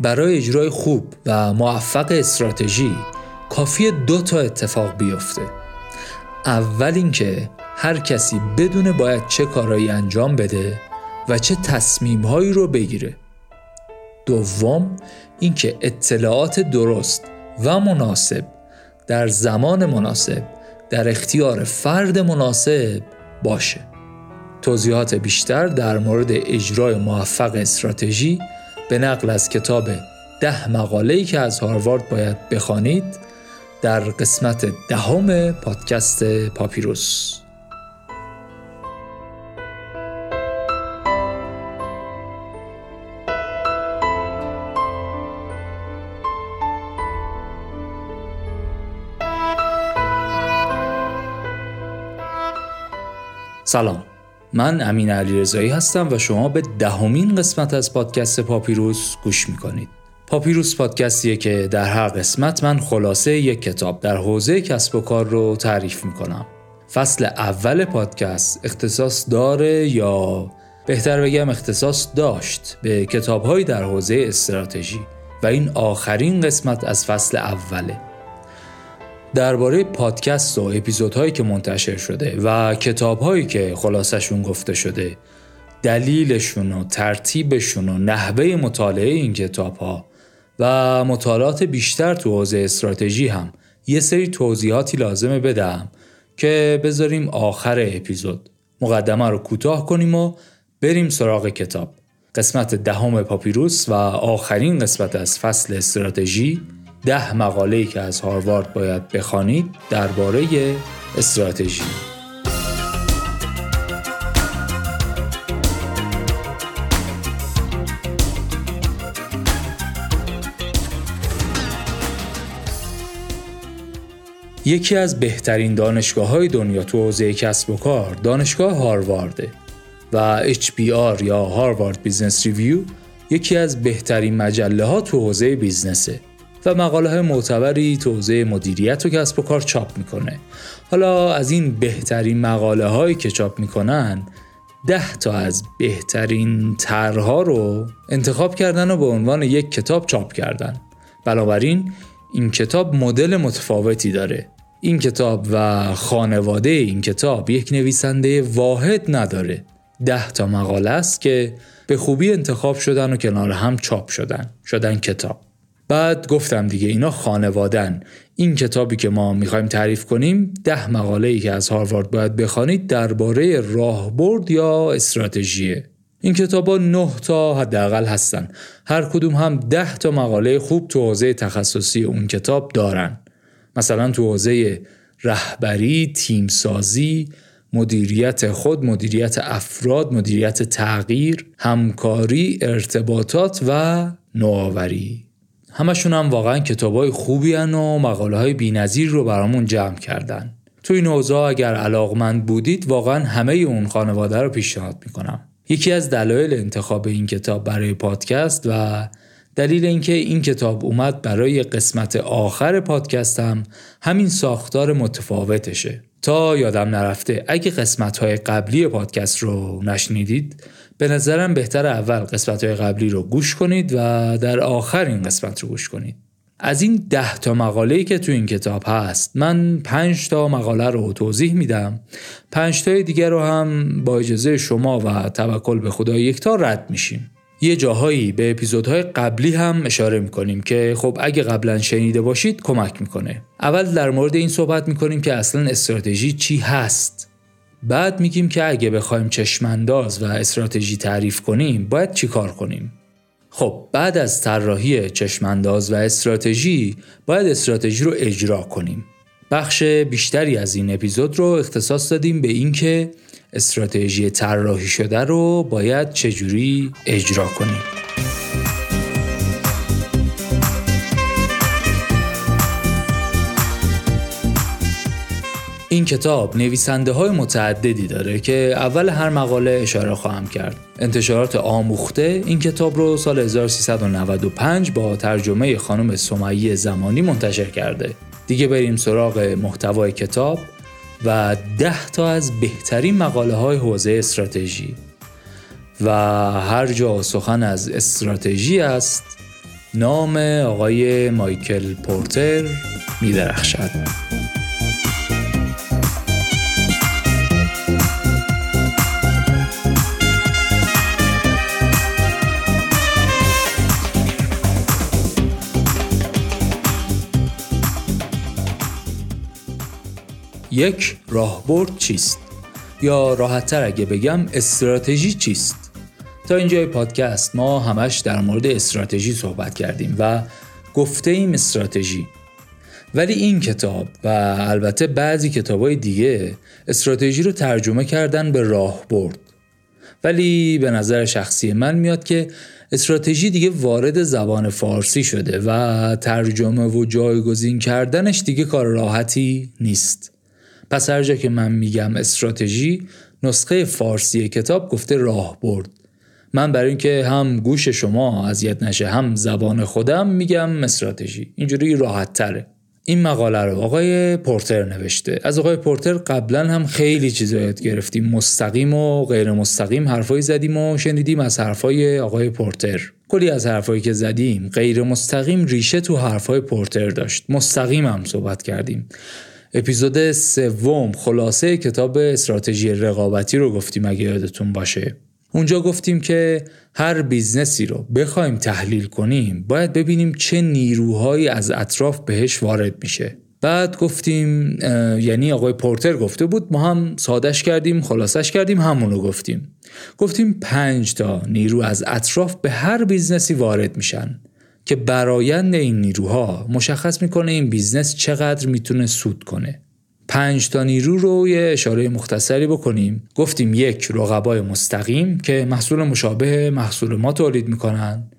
برای اجرای خوب و موفق استراتژی کافی دو تا اتفاق بیفته. اول اینکه هر کسی بدونه باید چه کارایی انجام بده و چه تصمیمهایی رو بگیره. دوم اینکه اطلاعات درست و مناسب در زمان مناسب در اختیار فرد مناسب باشه. توضیحات بیشتر در مورد اجرای موفق استراتژی به نقل از کتاب ده مقاله‌ای که از هاروارد باید بخوانید در قسمت دهم پادکست پاپیروس. سلام. من امین علی رضایی هستم و شما به دهمین قسمت از پادکست پاپیروس گوش می‌کنید. پاپیروس پادکستیه که در هر قسمت من خلاصه یک کتاب در حوزه کسب و کار رو تعریف می‌کنم. فصل اول پادکست اختصاص داره یا بهتر بگم اختصاص داشت به کتابهایی در حوزه استراتژی و این آخرین قسمت از فصل اوله. درباره پادکست و اپیزودهایی که منتشر شده و کتابهایی که خلاصشون گفته شده دلیلشون و ترتیبشون و نحوه مطالعه این کتاب و مطالعات بیشتر تو حوزه استراتژی هم یه سری توضیحاتی لازمه بدم که بذاریم آخر اپیزود. مقدمه رو کوتاه کنیم و بریم سراغ کتاب. قسمت دهم پاپیروس و آخرین قسمت از فصل استراتژی ده مقاله‌ای که از هاروارد باید بخوانید درباره استراتژی. یکی از بهترین دانشگاه های دنیا تو حوزه کسب و کار دانشگاه هاروارده و HBR یا Harvard Business Review یکی از بهترین مجله ها تو حوزه business ه. مقاله معتبری تو حوزه مدیریت و کسب و کار چاپ می‌کنه. حالا از این بهترین مقاله هایی که چاپ می‌کنن ده تا از بهترین طرحها رو انتخاب کردن و به عنوان یک کتاب چاپ کردن. بنابراین این کتاب مدل متفاوتی داره. این کتاب و خانواده این کتاب یک نویسنده واحد نداره. ده تا مقاله است که به خوبی انتخاب شدن و کنار هم چاپ شدن. شدن کتاب. بعد گفتم دیگه اینا خانوادن. این کتابی که ما می‌خوایم تعریف کنیم ده مقاله ای که از هاروارد باید بخوانید درباره راهبرد یا استراتژیه. این کتاب ها نه تا حداقل هستن. هر کدوم هم ده تا مقاله خوب تو حوزه تخصصی اون کتاب دارن. مثلا تو حوزه رهبری، تیمسازی، مدیریت خود، مدیریت افراد، مدیریت تغییر، همکاری، ارتباطات و نوآوری. همشون هم واقعا کتابای خوبی هن و مقاله های بینظیر رو برامون جمع کردن. تو این اوضاع اگر علاقمند بودید واقعا همه اون خانواده رو پیشنهاد می‌کنم. یکی از دلایل انتخاب این کتاب برای پادکست و دلیل اینکه این کتاب اومد برای قسمت آخر پادکست هم همین ساختار متفاوتشه تا یادم نرفته اگه قسمت های قبلی پادکست رو نشنیدید به نظرم بهتر اول قسمت های قبلی رو گوش کنید و در آخر این قسمت رو گوش کنید. از این ده تا مقاله که تو این کتاب هست من پنج تا مقاله رو توضیح میدم. پنج تای دیگر رو هم با اجازه شما و توکل به خدا یکتا رد میشیم. یه جاهایی به اپیزودهای قبلی هم اشاره می‌کنیم که خب اگه قبلا شنیده باشید کمک می‌کنه. اول در مورد این صحبت می‌کنیم که اصلا استراتژی چی هست. بعد میگیم که اگه بخوایم چشمانداز و استراتژی تعریف کنیم باید چی کار کنیم؟ خب بعد از طراحی چشمانداز و استراتژی باید استراتژی رو اجرا کنیم. بخش بیشتری از این اپیزود رو اختصاص دادیم به اینکه استراتژی طراحی شده رو باید چجوری اجرا کنیم. این کتاب نویسنده های متعددی داره که اول هر مقاله اشاره خواهم کرد. انتشارات آموخته این کتاب رو سال 1395 با ترجمه خانم سمیه زمانی منتشر کرده. دیگه بریم سراغ محتوای کتاب و ده تا از بهترین مقاله های حوزه استراتژی و هر جا سخن از استراتژی است نام آقای مایکل پورتر میدرخشد یک راهبرد چیست؟ یا راحتتر اگه بگم استراتژی چیست؟ تا اینجای پادکست ما همش در مورد استراتژی صحبت کردیم و گفته ایم استراتژی. ولی این کتاب و البته بعضی کتاب های دیگه استراتژی رو ترجمه کردن به راهبرد. ولی به نظر شخصی من میاد که استراتژی دیگه وارد زبان فارسی شده و ترجمه و جایگزین کردنش دیگه کار راحتی نیست. پس هر جا که من میگم استراتژی نسخه فارسی کتاب گفته راه برد. من برای اینکه هم گوش شما اذیت نشه هم زبان خودم میگم استراتژی. اینجوری راحت تره. این مقاله رو آقای پورتر نوشته. از آقای پورتر قبلا هم خیلی چیزا یاد گرفتیم. مستقیم و غیر مستقیم حرفایی زدیم و شنیدیم از حرفای آقای پورتر. کلی از حرفایی که زدیم غیر مستقیم ریشه تو حرفای پورتر داشت. مستقیم هم صحبت کردیم. اپیزود سوم. خلاصه کتاب استراتژی رقابتی رو گفتیم اگه یادتون باشه. اونجا گفتیم که هر بیزنسی رو بخوایم تحلیل کنیم باید ببینیم چه نیروهایی از اطراف بهش وارد میشه. بعد گفتیم یعنی آقای پورتر گفته بود ما هم سادش کردیم خلاصش کردیم همونو گفتیم. گفتیم پنج تا نیرو از اطراف به هر بیزنسی وارد میشن. که برایند این نیروها مشخص می‌کنه این بیزنس چقدر می‌تونه سود کنه. پنج تا نیرو رو یه اشاره مختصری بکنیم. گفتیم یک رقبای مستقیم که محصول مشابه محصول ما تولید می‌کنن.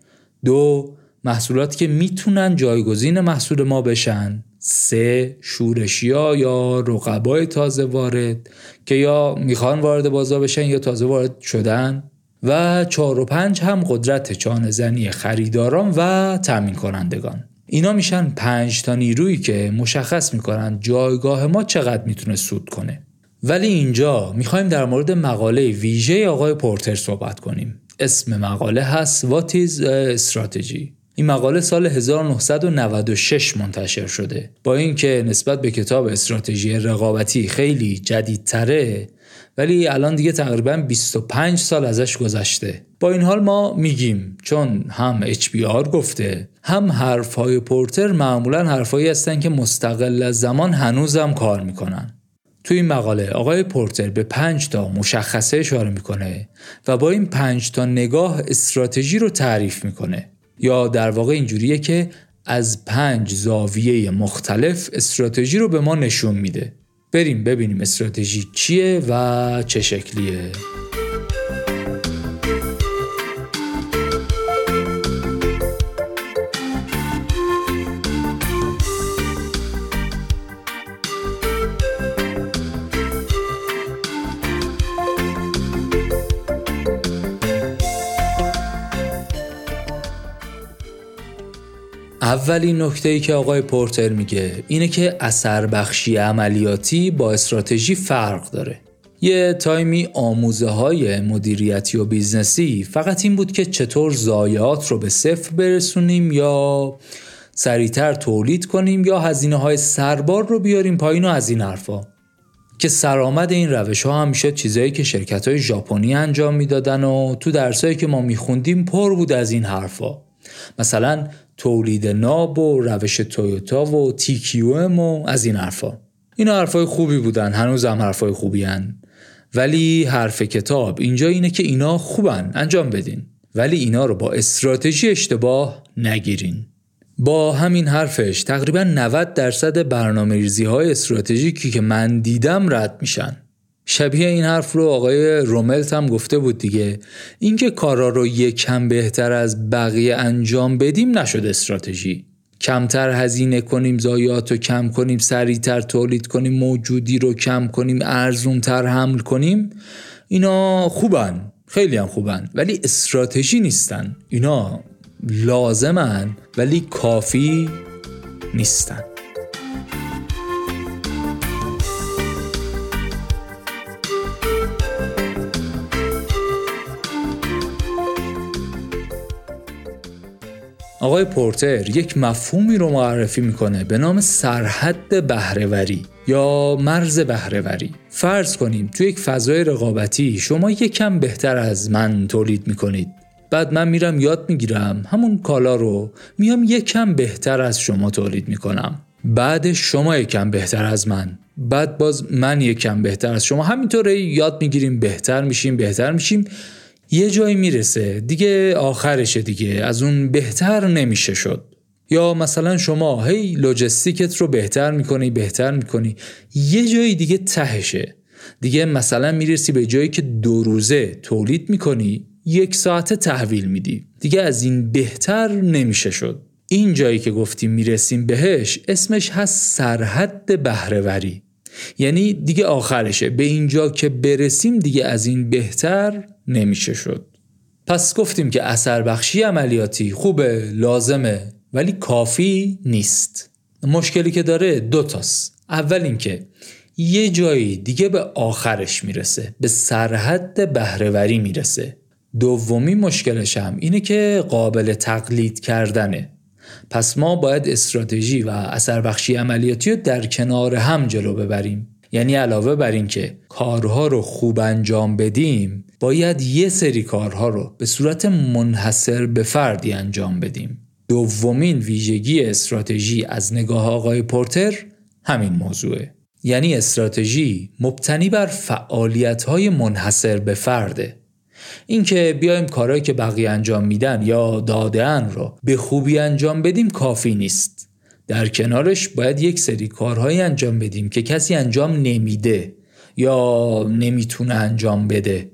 دو محصولاتی که می‌تونن جایگزین محصول ما بشن. سه شورشیا یا رقبای تازه وارد که یا می‌خوان وارد بازار بشن یا تازه وارد شدن. و چهار و پنج هم قدرت چانه زنی خریداران و تامین کنندگان. اینا میشن پنج تا نیرویی که مشخص می‌کنن جایگاه ما چقدر می‌تونه سود کنه. ولی اینجا می‌خوایم در مورد مقاله ویژه آقای پورتر صحبت کنیم. اسم مقاله هست What is Strategy. این مقاله سال 1996 منتشر شده. با اینکه نسبت به کتاب استراتژی رقابتی خیلی جدیدتره ولی الان دیگه تقریبا 25 سال ازش گذشته. با این حال ما میگیم چون هم HBR گفته هم حرفهای پورتر معمولا حرفهایی هستن که مستقل از زمان هنوزم کار می‌کنن. تو این مقاله آقای پورتر به پنج تا مشخصه اشاره می‌کنه و با این پنج تا نگاه استراتژی رو تعریف می‌کنه. یا در واقع اینجوریه که از پنج زاویه مختلف استراتژی رو به ما نشون میده. بریم ببینیم استراتژی چیه و چه شکلیه. اولین نکته ای که آقای پورتر میگه اینه که اثر بخشی عملیاتی با استراتژی فرق داره. یه تایمی آموزه های مدیریتی و بیزنسی فقط این بود که چطور ضایعات رو به صفر برسونیم یا سریعتر تولید کنیم یا هزینه های سربار رو بیاریم پایین و از این حرفا که سرآمد این روش ها همیشه چیزایی که شرکت های ژاپنی انجام می‌دادن و تو درسایی که ما میخوندیم پر بود از این حرفا مثلا تولید ناب و روش تویوتا و ام و از این حرفا. اینا حرفای خوبی بودن هنوز هم حرفای خوبی هن. ولی حرف کتاب اینجا اینه که اینا خوبن انجام بدین. ولی اینا رو با استراتژی اشتباه نگیرین. با همین حرفش تقریبا 90 درصد برنامه های استراتژیکی که من دیدم رد میشن. شبیه این حرف رو آقای روملت هم گفته بود دیگه. اینکه کارا رو یکم بهتر از بقیه انجام بدیم نشد استراتژی. کمتر هزینه کنیم زایات رو کم کنیم سریعتر تولید کنیم موجودی رو کم کنیم ارزونتر حمل کنیم اینا خوبن خیلی هم خوبن. ولی استراتژی نیستن. اینا لازمن ولی کافی نیستن. آقای پورتر یک مفهومی رو معرفی می‌کنه به نام سرحد بهرهوری یا مرز بهرهوری. فرض کنیم تو یک فضای رقابتی شما یکم بهتر از من تولید می‌کنید. بعد من میرم یاد می‌گیرم همون کالا رو میام یکم بهتر از شما تولید می‌کنم. بعد شما یکم بهتر از من. بعد باز من یکم بهتر از شما. همینطور یاد می‌گیریم بهتر میشیم بهتر میشیم. یه جایی می‌رسه. دیگه آخرشه دیگه. از اون بهتر نمیشه شد. یا مثلا شما هی لوجستیکت رو بهتر می‌کنی بهتر می‌کنی. یه جایی دیگه تهشه. دیگه مثلا می‌رسی به جایی که دو روزه تولید می‌کنی یک ساعت تحویل میدی. دیگه از این بهتر نمیشه شد. این جایی که گفتیم می‌رسیم بهش اسمش هست سرحد بهرهوری. یعنی دیگه آخرشه. به اینجا که برسیم دیگه از این بهتر نمیشه شد. پس گفتیم که اثر بخشی عملیاتی خوبه لازمه ولی کافی نیست. مشکلی که داره دوتاست اول اینکه یه جایی دیگه به آخرش می‌رسه به سرحد بهرهوری می‌رسه. دومی مشکلش هم اینه که قابل تقلید کردنه. پس ما باید استراتژی و اثر بخشی عملیاتی رو در کنار هم جلو ببریم. یعنی علاوه بر اینکه کارها رو خوب انجام بدیم باید یه سری کارها رو به صورت منحصر به فردی انجام بدیم. دومین ویژگی استراتژی از نگاه آقای پورتر همین موضوعه. یعنی استراتژی مبتنی بر فعالیت های منحصر به فرده. اینکه بیایم کارهایی که بقیه انجام میدن یا دادن رو به خوبی انجام بدیم کافی نیست. در کنارش باید یک سری کارهایی انجام بدیم که کسی انجام نمیده یا نمی‌تونه انجام بده.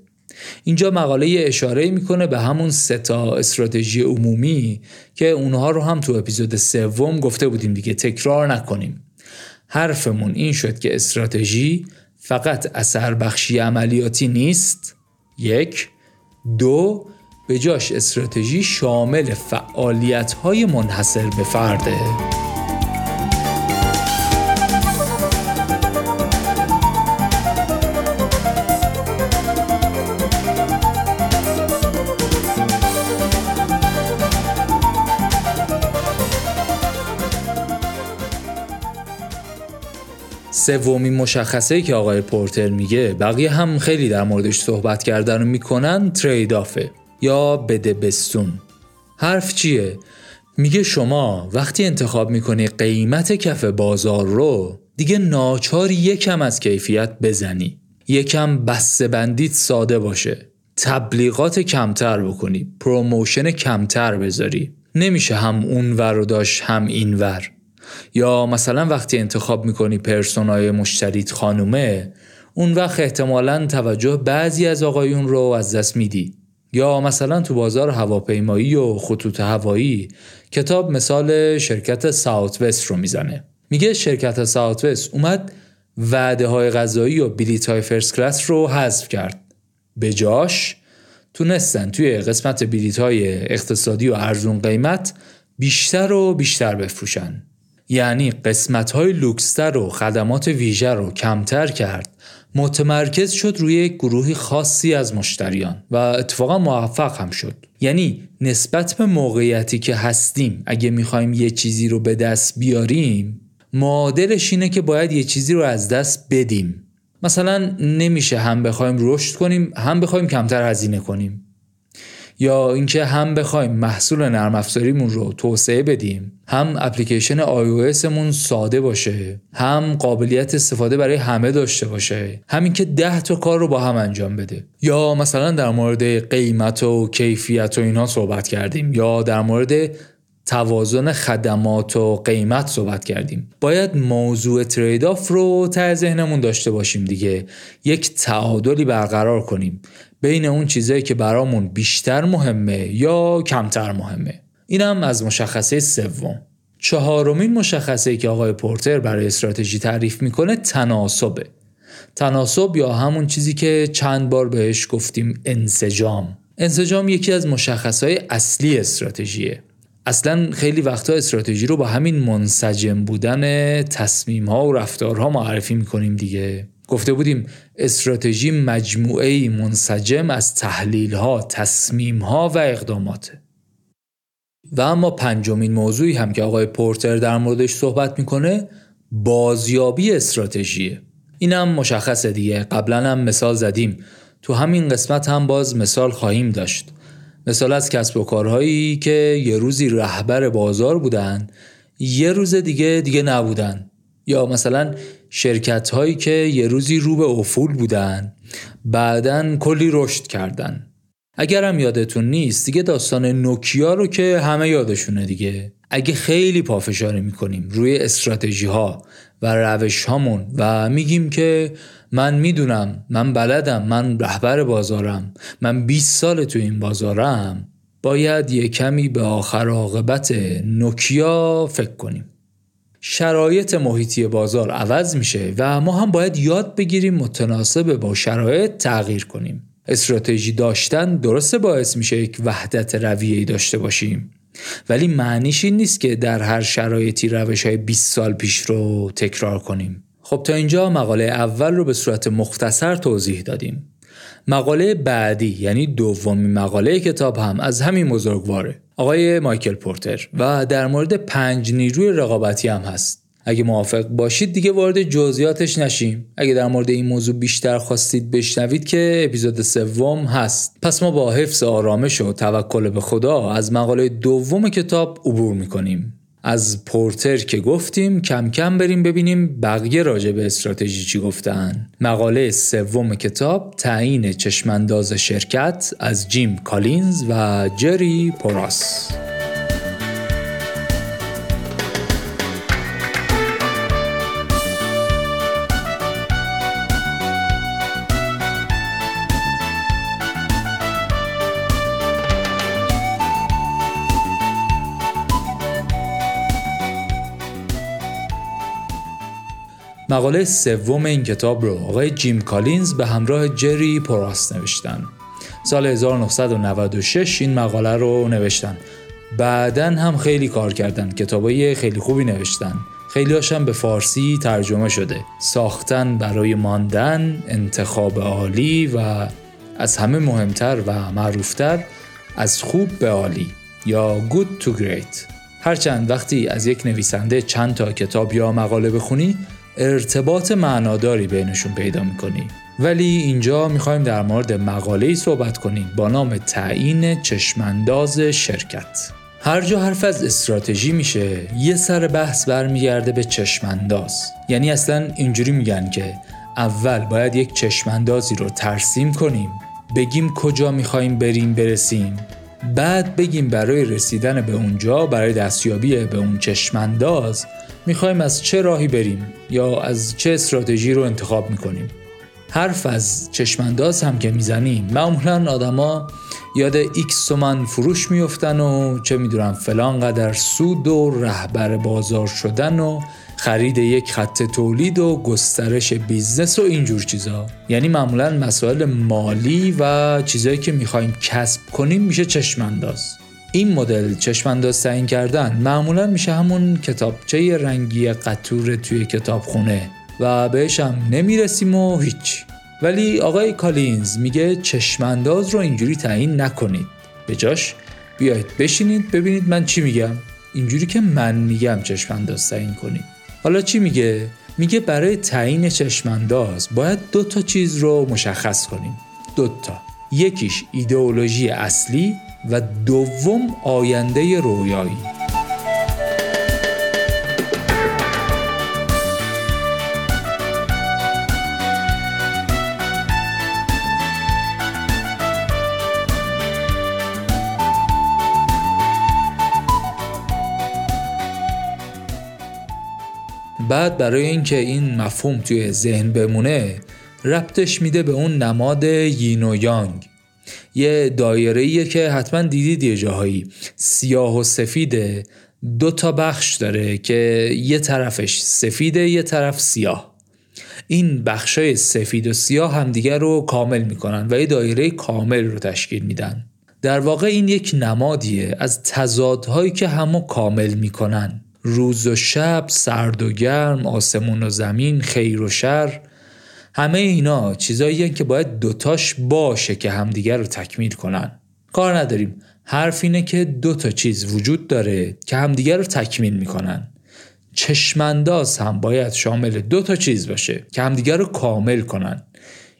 اینجا مقاله اشاره می‌کنه به همون ستا استراتژی عمومی که اونها رو هم تو اپیزود سوم گفته بودیم دیگه تکرار نکنیم. حرفمون این شد که استراتژی فقط اثر بخشی عملیاتی نیست. یک. دو. به جاش استراتژی شامل فعالیت های منحصر به فرده. سومین مشخصه که آقای پورتر میگه بقیه هم خیلی در موردش صحبت کردن و می‌کنن trade-off ه یا بده بستون. حرف چیه؟ میگه شما وقتی انتخاب می‌کنی قیمت کف بازار رو دیگه ناچار یکم از کیفیت بزنی. یکم بسته بندیت ساده باشه. تبلیغات کمتر بکنی. promotion کمتر بذاری. نمیشه هم اون ور رو داشت هم این ور. یا مثلا وقتی انتخاب می‌کنی پرسونای مشتریت خانومه اون وقت احتمالا توجه بعضی از آقایون رو از دست میدی. یا مثلا تو بازار هواپیمایی و خطوط هوایی کتاب مثال شرکت ساوت وست رو می‌زنه. میگه شرکت ساوت وست اومد وعده های غذایی و بلیت های فرست کلاس رو حذف کرد. به جاش تونستن توی قسمت بلیت های اقتصادی و ارزون قیمت بیشتر و بیشتر بفروشن. یعنی قسمت های لوکستر و خدمات ویژه رو کمتر کرد. متمرکز شد روی یک گروهی خاصی از مشتریان و اتفاقا موفق هم شد. یعنی نسبت به موقعیتی که هستیم اگه می‌خوایم یه چیزی رو به دست بیاریم معادلش اینه که باید یه چیزی رو از دست بدیم. مثلا نمیشه هم بخوایم رشد کنیم هم بخوایم کمتر هزینه کنیم. یا اینکه هم بخوایم محصول نرم افزاریمون رو توسعه بدیم هم اپلیکیشن iOS مون ساده باشه هم قابلیت استفاده برای همه داشته باشه همین که ده تا کار رو با هم انجام بده. یا مثلا در مورد قیمت و کیفیت و اینا صحبت کردیم یا در مورد توازن خدمات و قیمت صحبت کردیم. باید موضوع ترید آف رو ته ذهنمون داشته باشیم دیگه. یک تعادلی برقرار کنیم. بین اون چیزایی که برامون بیشتر مهمه یا کمتر مهمه. اینم از مشخصه سوم. چهارمین مشخصه که آقای پورتر برای استراتژی تعریف می‌کنه تناسبه. تناسب یا همون چیزی که چند بار بهش گفتیم انسجام. انسجام یکی از مشخصهای اصلی استراتژیه. اصلا خیلی وقتا استراتژی رو با همین منسجم بودن تصمیم ها و رفتارها معرفی می‌کنیم دیگه. گفته بودیم استراتژی مجموعه منسجم از تحلیل ها، تصمیم ها و اقدامات. و اما پنجمین موضوعی هم که آقای پورتر در موردش صحبت می‌کنه بازیابی استراتژیه. اینم مشخصه دیگه. قبلا هم مثال زدیم. تو همین قسمت هم باز مثال خواهیم داشت. مثال از کسب و کارهایی که یه روزی رهبر بازار بودن یه روز دیگه دیگه نبودن. یا مثلا شرکت هایی که یه روزی رو به افول بودن بعدا کلی رشد کردن. اگرم یادتون نیست دیگه داستان نوکیا رو که همه یادشونه دیگه. اگه خیلی پافشاری می‌کنیم روی استراتژی ها و روش هامون و میگیم که من می‌دونم من بلدم من رهبر بازارم من 20 سال تو این بازارم. باید یه کمی به آخر عاقبت نوکیا فکر کنیم. شرایط محیطی بازار عوض میشه و ما هم باید یاد بگیریم متناسب با شرایط تغییر کنیم. استراتژی داشتن درسته باعث میشه یک وحدت رویه‌ای داشته باشیم. ولی معنیش این نیست که در هر شرایطی روش های 20 سال پیش رو تکرار کنیم. خب تا اینجا مقاله اول رو به صورت مختصر توضیح دادیم. مقاله بعدی یعنی دومین مقاله کتاب هم از همین بزرگواره. آقای مایکل پورتر. و در مورد پنج نیروی رقابتی هم هست. اگه موافق باشید دیگه وارد جزئیاتش نشیم. اگه در مورد این موضوع بیشتر خواستید بشنوید که اپیزود سوم هست. پس ما با حفظ آرامش و توکل به خدا از مقاله دوم کتاب عبور می‌کنیم. از پورتر که گفتیم کم کم بریم ببینیم بقیه راجع به استراتژی چی گفتن. مقاله سوم کتاب تعیین چشمانداز شرکت از جیم کالینز و جری پوراس. مقاله سوم این کتاب رو آقای جیم کالینز به همراه جری پوراس نوشتن. سال 1996 این مقاله رو نوشتن. بعدا هم خیلی کار کردن کتابای خیلی خوبی نوشتن. خیلی هاشم به فارسی ترجمه شده. ساختن برای ماندن انتخاب عالی و از همه مهمتر و معروفتر از خوب به عالی یا good to great. هرچند وقتی از یک نویسنده چند تا کتاب یا مقاله بخونی ارتباط معناداری بینشون پیدا می‌کنی. ولی اینجا می‌خوایم در مورد مقاله‌ای صحبت کنیم با نام تعیین چشمانداز شرکت. هر جا حرف از استراتژی میشه یه سر بحث برمیگرده به چشمانداز. یعنی اصلا اینجوری میگن که اول باید یک چشماندازی رو ترسیم کنیم بگیم کجا می‌خوایم بریم برسیم. بعد بگیم برای رسیدن به اونجا برای دستیابی به اون چشمانداز می‌خوایم از چه راهی بریم یا از چه استراتژی رو انتخاب می‌کنیم؟ حرف از چشمانداز هم که می‌زنیم. معمولا آدما یاد X تومن فروش میفتن و چه می‌دونم فلان قدر سود و رهبر بازار شدن و خرید یک خط تولید و گسترش بیزنس و اینجور چیزا. یعنی معمولا مسائل مالی و چیزایی که می‌خوایم کسب کنیم میشه چشمانداز. این مدل چشمانداز تعیین کردن معمولا میشه همون کتابچه رنگی قطور توی کتابخونه و بهش هم نمی‌رسیم و هیچ. ولی آقای کالینز میگه چشمانداز رو اینجوری تعیین نکنید. به جاش بیایید بشینید ببینید من چی میگم. اینجوری که من میگم چشمانداز تعیین کنید. حالا چی میگه؟ میگه برای تعیین چشمانداز باید دو تا چیز رو مشخص کنیم. دو تا. یکیش ایدئولوژی اصلی و دوم آینده رویایی. بعد برای اینکه این مفهوم توی ذهن بمونه ربطش میده به اون نماد یین و یانگ. یه دایره که حتما دیدید یه جاهایی. سیاه و سفیده دو تا بخش داره که یه طرفش سفیده یه طرف سیاه. این بخشای سفید و سیاه همدیگر رو کامل می‌کنن و یه دایره کامل رو تشکیل میدن. در واقع این یک نمادیه از تضادهایی که همو کامل می‌کنن. روز و شب سرد و گرم آسمون و زمین خیر و شر. همه اینا چیزایی که باید دوتاش باشه که همدیگر رو تکمیل کنن. کار نداریم. حرف اینه که دو تا چیز وجود داره که همدیگر رو تکمیل می‌کنن. چشمانداز هم باید شامل دو تا چیز باشه که همدیگر رو کامل کنن.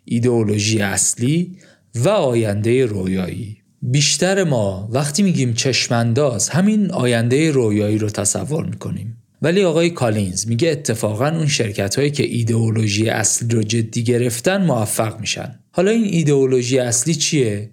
ایدئولوژی اصلی و آینده رویایی. بیشتر ما وقتی میگیم چشمانداز همین آینده رویایی رو تصور می‌کنیم. ولی آقای کالینز میگه اتفاقا اون شرکت هایی که ایدئولوژی اصلی رو جدی گرفتن موفق میشن. حالا این ایدئولوژی اصلی چیه؟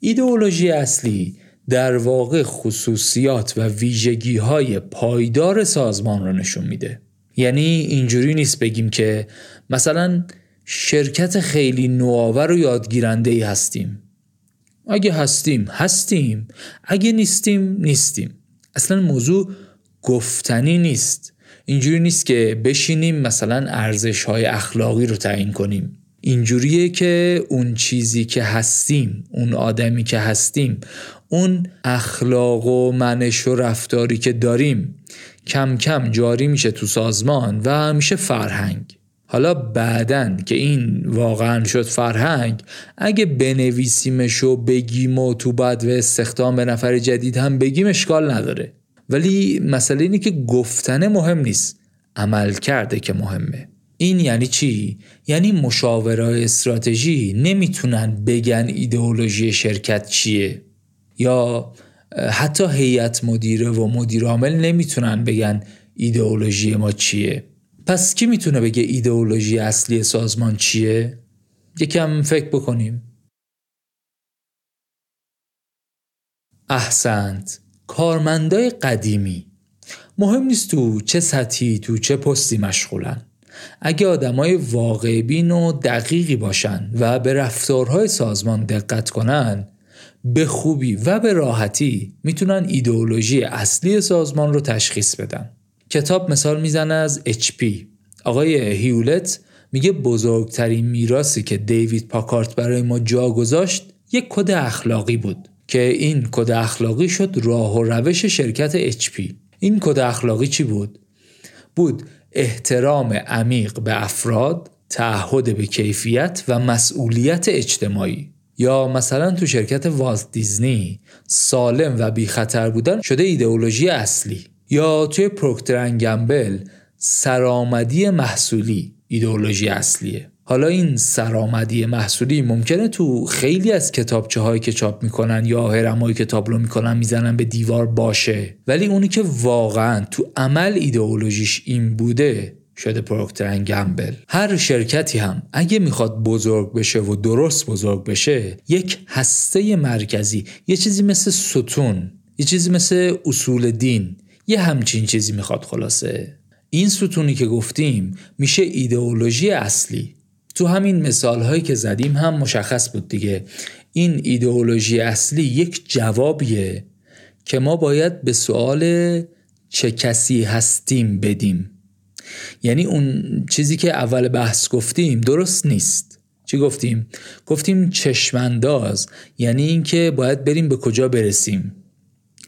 ایدئولوژی اصلی در واقع خصوصیات و ویژگی های پایدار سازمان رو نشون میده. یعنی اینجوری نیست بگیم که مثلا شرکت خیلی نوآور و یادگیرنده ای هستیم. اگه هستیم هستیم. اگه نیستیم نیستیم. اصلا موضوع گفتنی نیست. اینجوری نیست که بشینیم مثلا ارزش های اخلاقی رو تعیین کنیم. اینجوریه که اون چیزی که هستیم اون آدمی که هستیم اون اخلاق و منش و رفتاری که داریم کم کم جاری میشه تو سازمان و میشه فرهنگ. حالا بعدن که این واقعا شد فرهنگ اگه بنویسیمش و بگیم و تو بعد و استخدام به نفر جدید هم بگیم اشکال نداره. ولی مسئله اینه که گفتنه مهم نیست. عمل کرده که مهمه. این یعنی چی؟ یعنی مشاورای استراتژی نمی‌تونن بگن ایدئولوژی شرکت چیه. یا حتی هیئت مدیره و مدیر عامل نمی‌تونن بگن ایدئولوژی ما چیه. پس کی می‌تونه بگه ایدئولوژی اصلی سازمان چیه؟ یکم فکر بکنیم. احسنت. کارمندای قدیمی. مهم نیست تو چه سطحی تو چه پستی مشغولن. اگه آدمای واقع بین و دقیقی باشن و به رفتارهای سازمان دقت کنن به خوبی و به راحتی می‌تونن ایدئولوژی اصلی سازمان رو تشخیص بدن. کتاب مثال می‌زنه از HP آقای هیولت میگه بزرگترین میراثی که دیوید پاکارت برای ما جا گذاشت یک کد اخلاقی بود. که این کد اخلاقی شد راه و روش شرکت HP این کد اخلاقی چی بود؟ بود احترام عمیق به افراد تعهد به کیفیت و مسئولیت اجتماعی. یا مثلا تو شرکت والت دیزنی سالم و بی خطر بودن شده ایدئولوژی اصلی. یا توی پروکتر سرآمدی محصولی ایدئولوژی اصلیه. حالا این سرآمدی محصولی ممکنه تو خیلی از کتابچه هایی که چاپ می‌کنن یا هرمایی که تابلو می‌کنن می‌زنن به دیوار باشه. ولی اونی که واقعا تو عمل ایدئولوژیش این بوده شده پروکتر گمبل. هر شرکتی هم اگه می‌خواد بزرگ بشه و درست بزرگ بشه یک هسته مرکزی یه چیزی مثل ستون یه چیزی مثل اصول دین یه همچین چیزی می‌خواد خلاصه. این ستونی که گفتیم میشه ایدئولوژی اصلی. تو همین مثال هایی که زدیم هم مشخص بود دیگه. این ایدئولوژی اصلی یک جوابیه که ما باید به سوال چه کسی هستیم بدیم. یعنی اون چیزی که اول بحث گفتیم درست نیست. چی گفتیم؟ گفتیم چشمانداز یعنی اینکه باید بریم به کجا برسیم.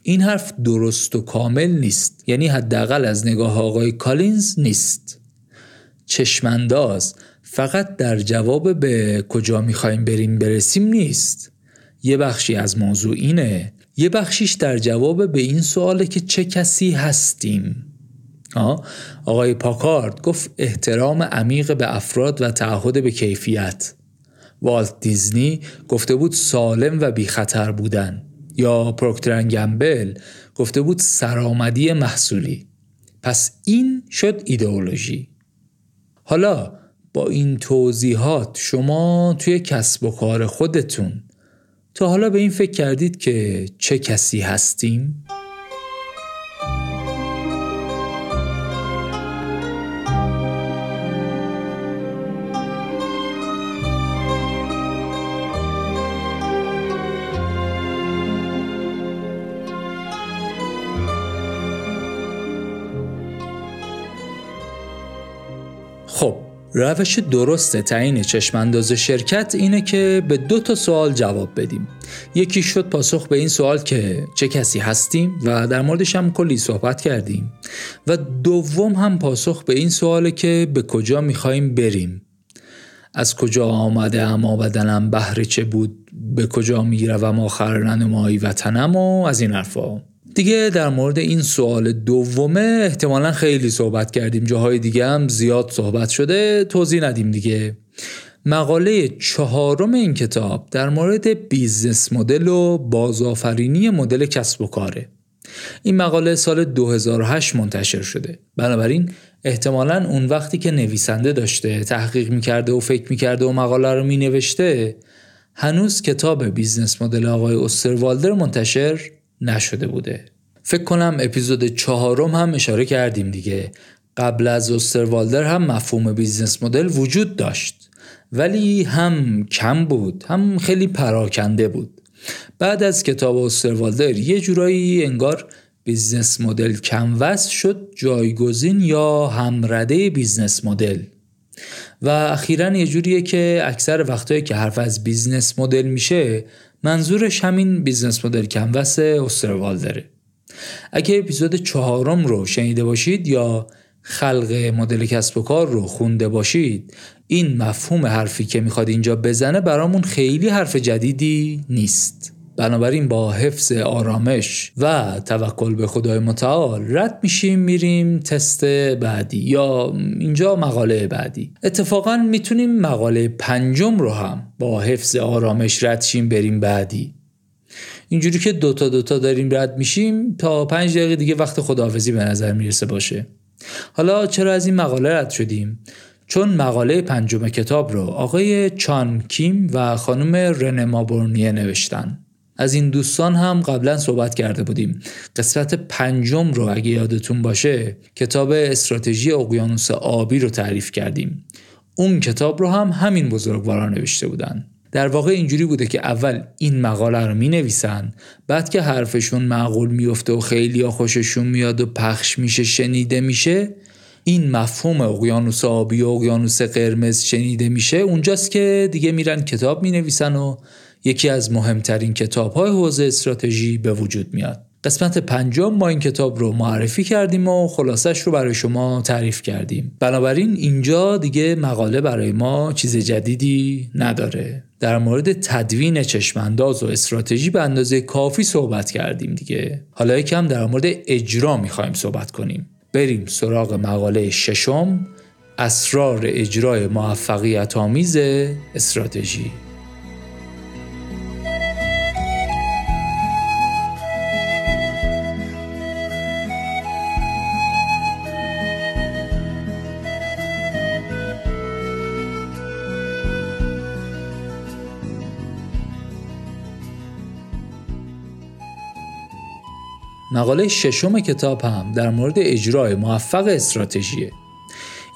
این حرف درست و کامل نیست یعنی حداقل از نگاه آقای کالینز نیست. چشمانداز فقط در جواب به کجا می‌خوایم بریم برسیم نیست. یه بخشی از موضوع اینه. یه بخشیش در جواب به این سواله که چه کسی هستیم. آقای پاکارد گفت احترام عمیق به افراد و تعهد به کیفیت. والت دیزنی گفته بود سالم و بی خطر بودن. یا پروکترن گمبل گفته بود سرآمدی محصولی. پس این شد ایدئولوژی. حالا با این توضیحات شما توی کسب و کار خودتون تا حالا به این فکر کردید که چه کسی هستیم؟ روش درست تعیین چشمانداز شرکت اینه که به دو تا سوال جواب بدیم. یکی شد پاسخ به این سوال که چه کسی هستیم و در موردش هم کلی صحبت کردیم. و دوم هم پاسخ به این سواله که به کجا می‌خوایم بریم. از کجا آمده اما بدنم بهر چه بود؟ به کجا می‌روم آخر ننمایی وطنم و از این حرفا. دیگه در مورد این سوال دومه احتمالا خیلی صحبت کردیم. جاهای دیگه هم زیاد صحبت شده. توضیح ندیم دیگه. مقاله چهارم این کتاب در مورد business model و بازآفرینی مدل کسب و کاره. این مقاله سال 2008 منتشر شده. بنابراین احتمالا اون وقتی که نویسنده داشته تحقیق می‌کرده و فکر می‌کرده و مقاله رو مینوشته هنوز کتاب business model آقای استروالدر منتشر نشده بوده. فکر کنم اپیزود چهارم هم اشاره کردیم دیگه. قبل از استروالدر هم مفهوم business model وجود داشت. ولی هم کم بود هم خیلی پراکنده بود. بعد از کتاب استروالدر یه جورایی انگار business model canvas شد جایگزین یا همرده business model. و اخیرا یه جوریه که اکثر وقتایی که حرف از business model میشه منظورش همین business model canvas استروالدره اگه اپیزود چهارم رو شنیده باشید یا خلق مدل کسب و کار رو خونده باشید این مفهوم حرفی که می‌خواد اینجا بزنه برامون خیلی حرف جدیدی نیست. بنابراین با حفظ آرامش و توکل به خدای متعال رد میشیم میریم تست بعدی یا اینجا مقاله بعدی. اتفاقا می‌تونیم مقاله پنجم رو هم با حفظ آرامش رد شیم بریم بعدی. اینجوری که دوتا دوتا داریم رد میشیم تا پنج دقیقه دیگه وقت خداحافظی به نظر می‌رسه باشه. حالا چرا از این مقاله رد شدیم؟ چون مقاله پنجم کتاب رو آقای چان کیم و خانم رنه مابورنیه نوشتن. از این دوستان هم قبلا صحبت کرده بودیم. قسمت پنجم رو اگه یادتون باشه کتاب استراتژی اقیانوس آبی رو تعریف کردیم. اون کتاب رو هم همین بزرگواران نوشته بودن. در واقع اینجوری بوده که اول این مقاله رو می نویسن بعد که حرفشون معقول میفته و خیلی خوششون میاد و پخش میشه شنیده میشه این مفهوم اقیانوس آبی و اقیانوس قرمز شنیده میشه. اونجاست که دیگه میرن کتاب می نویسن و یکی از مهمترین کتاب های حوزه استراتژی به وجود میاد. قسمت پنجم ما این کتاب رو معرفی کردیم و خلاصش رو برای شما تعریف کردیم. بنابراین اینجا دیگه مقاله برای ما چیز جدیدی نداره. در مورد تدوین چشمانداز و استراتژی به اندازه کافی صحبت کردیم دیگه. حالا یکم در مورد اجرا می‌خوایم صحبت کنیم. بریم سراغ مقاله ششم اسرار اجرای موفقیت آمیز استراتژی. مقاله ششم کتاب هم در مورد اجرای موفق استراتژیه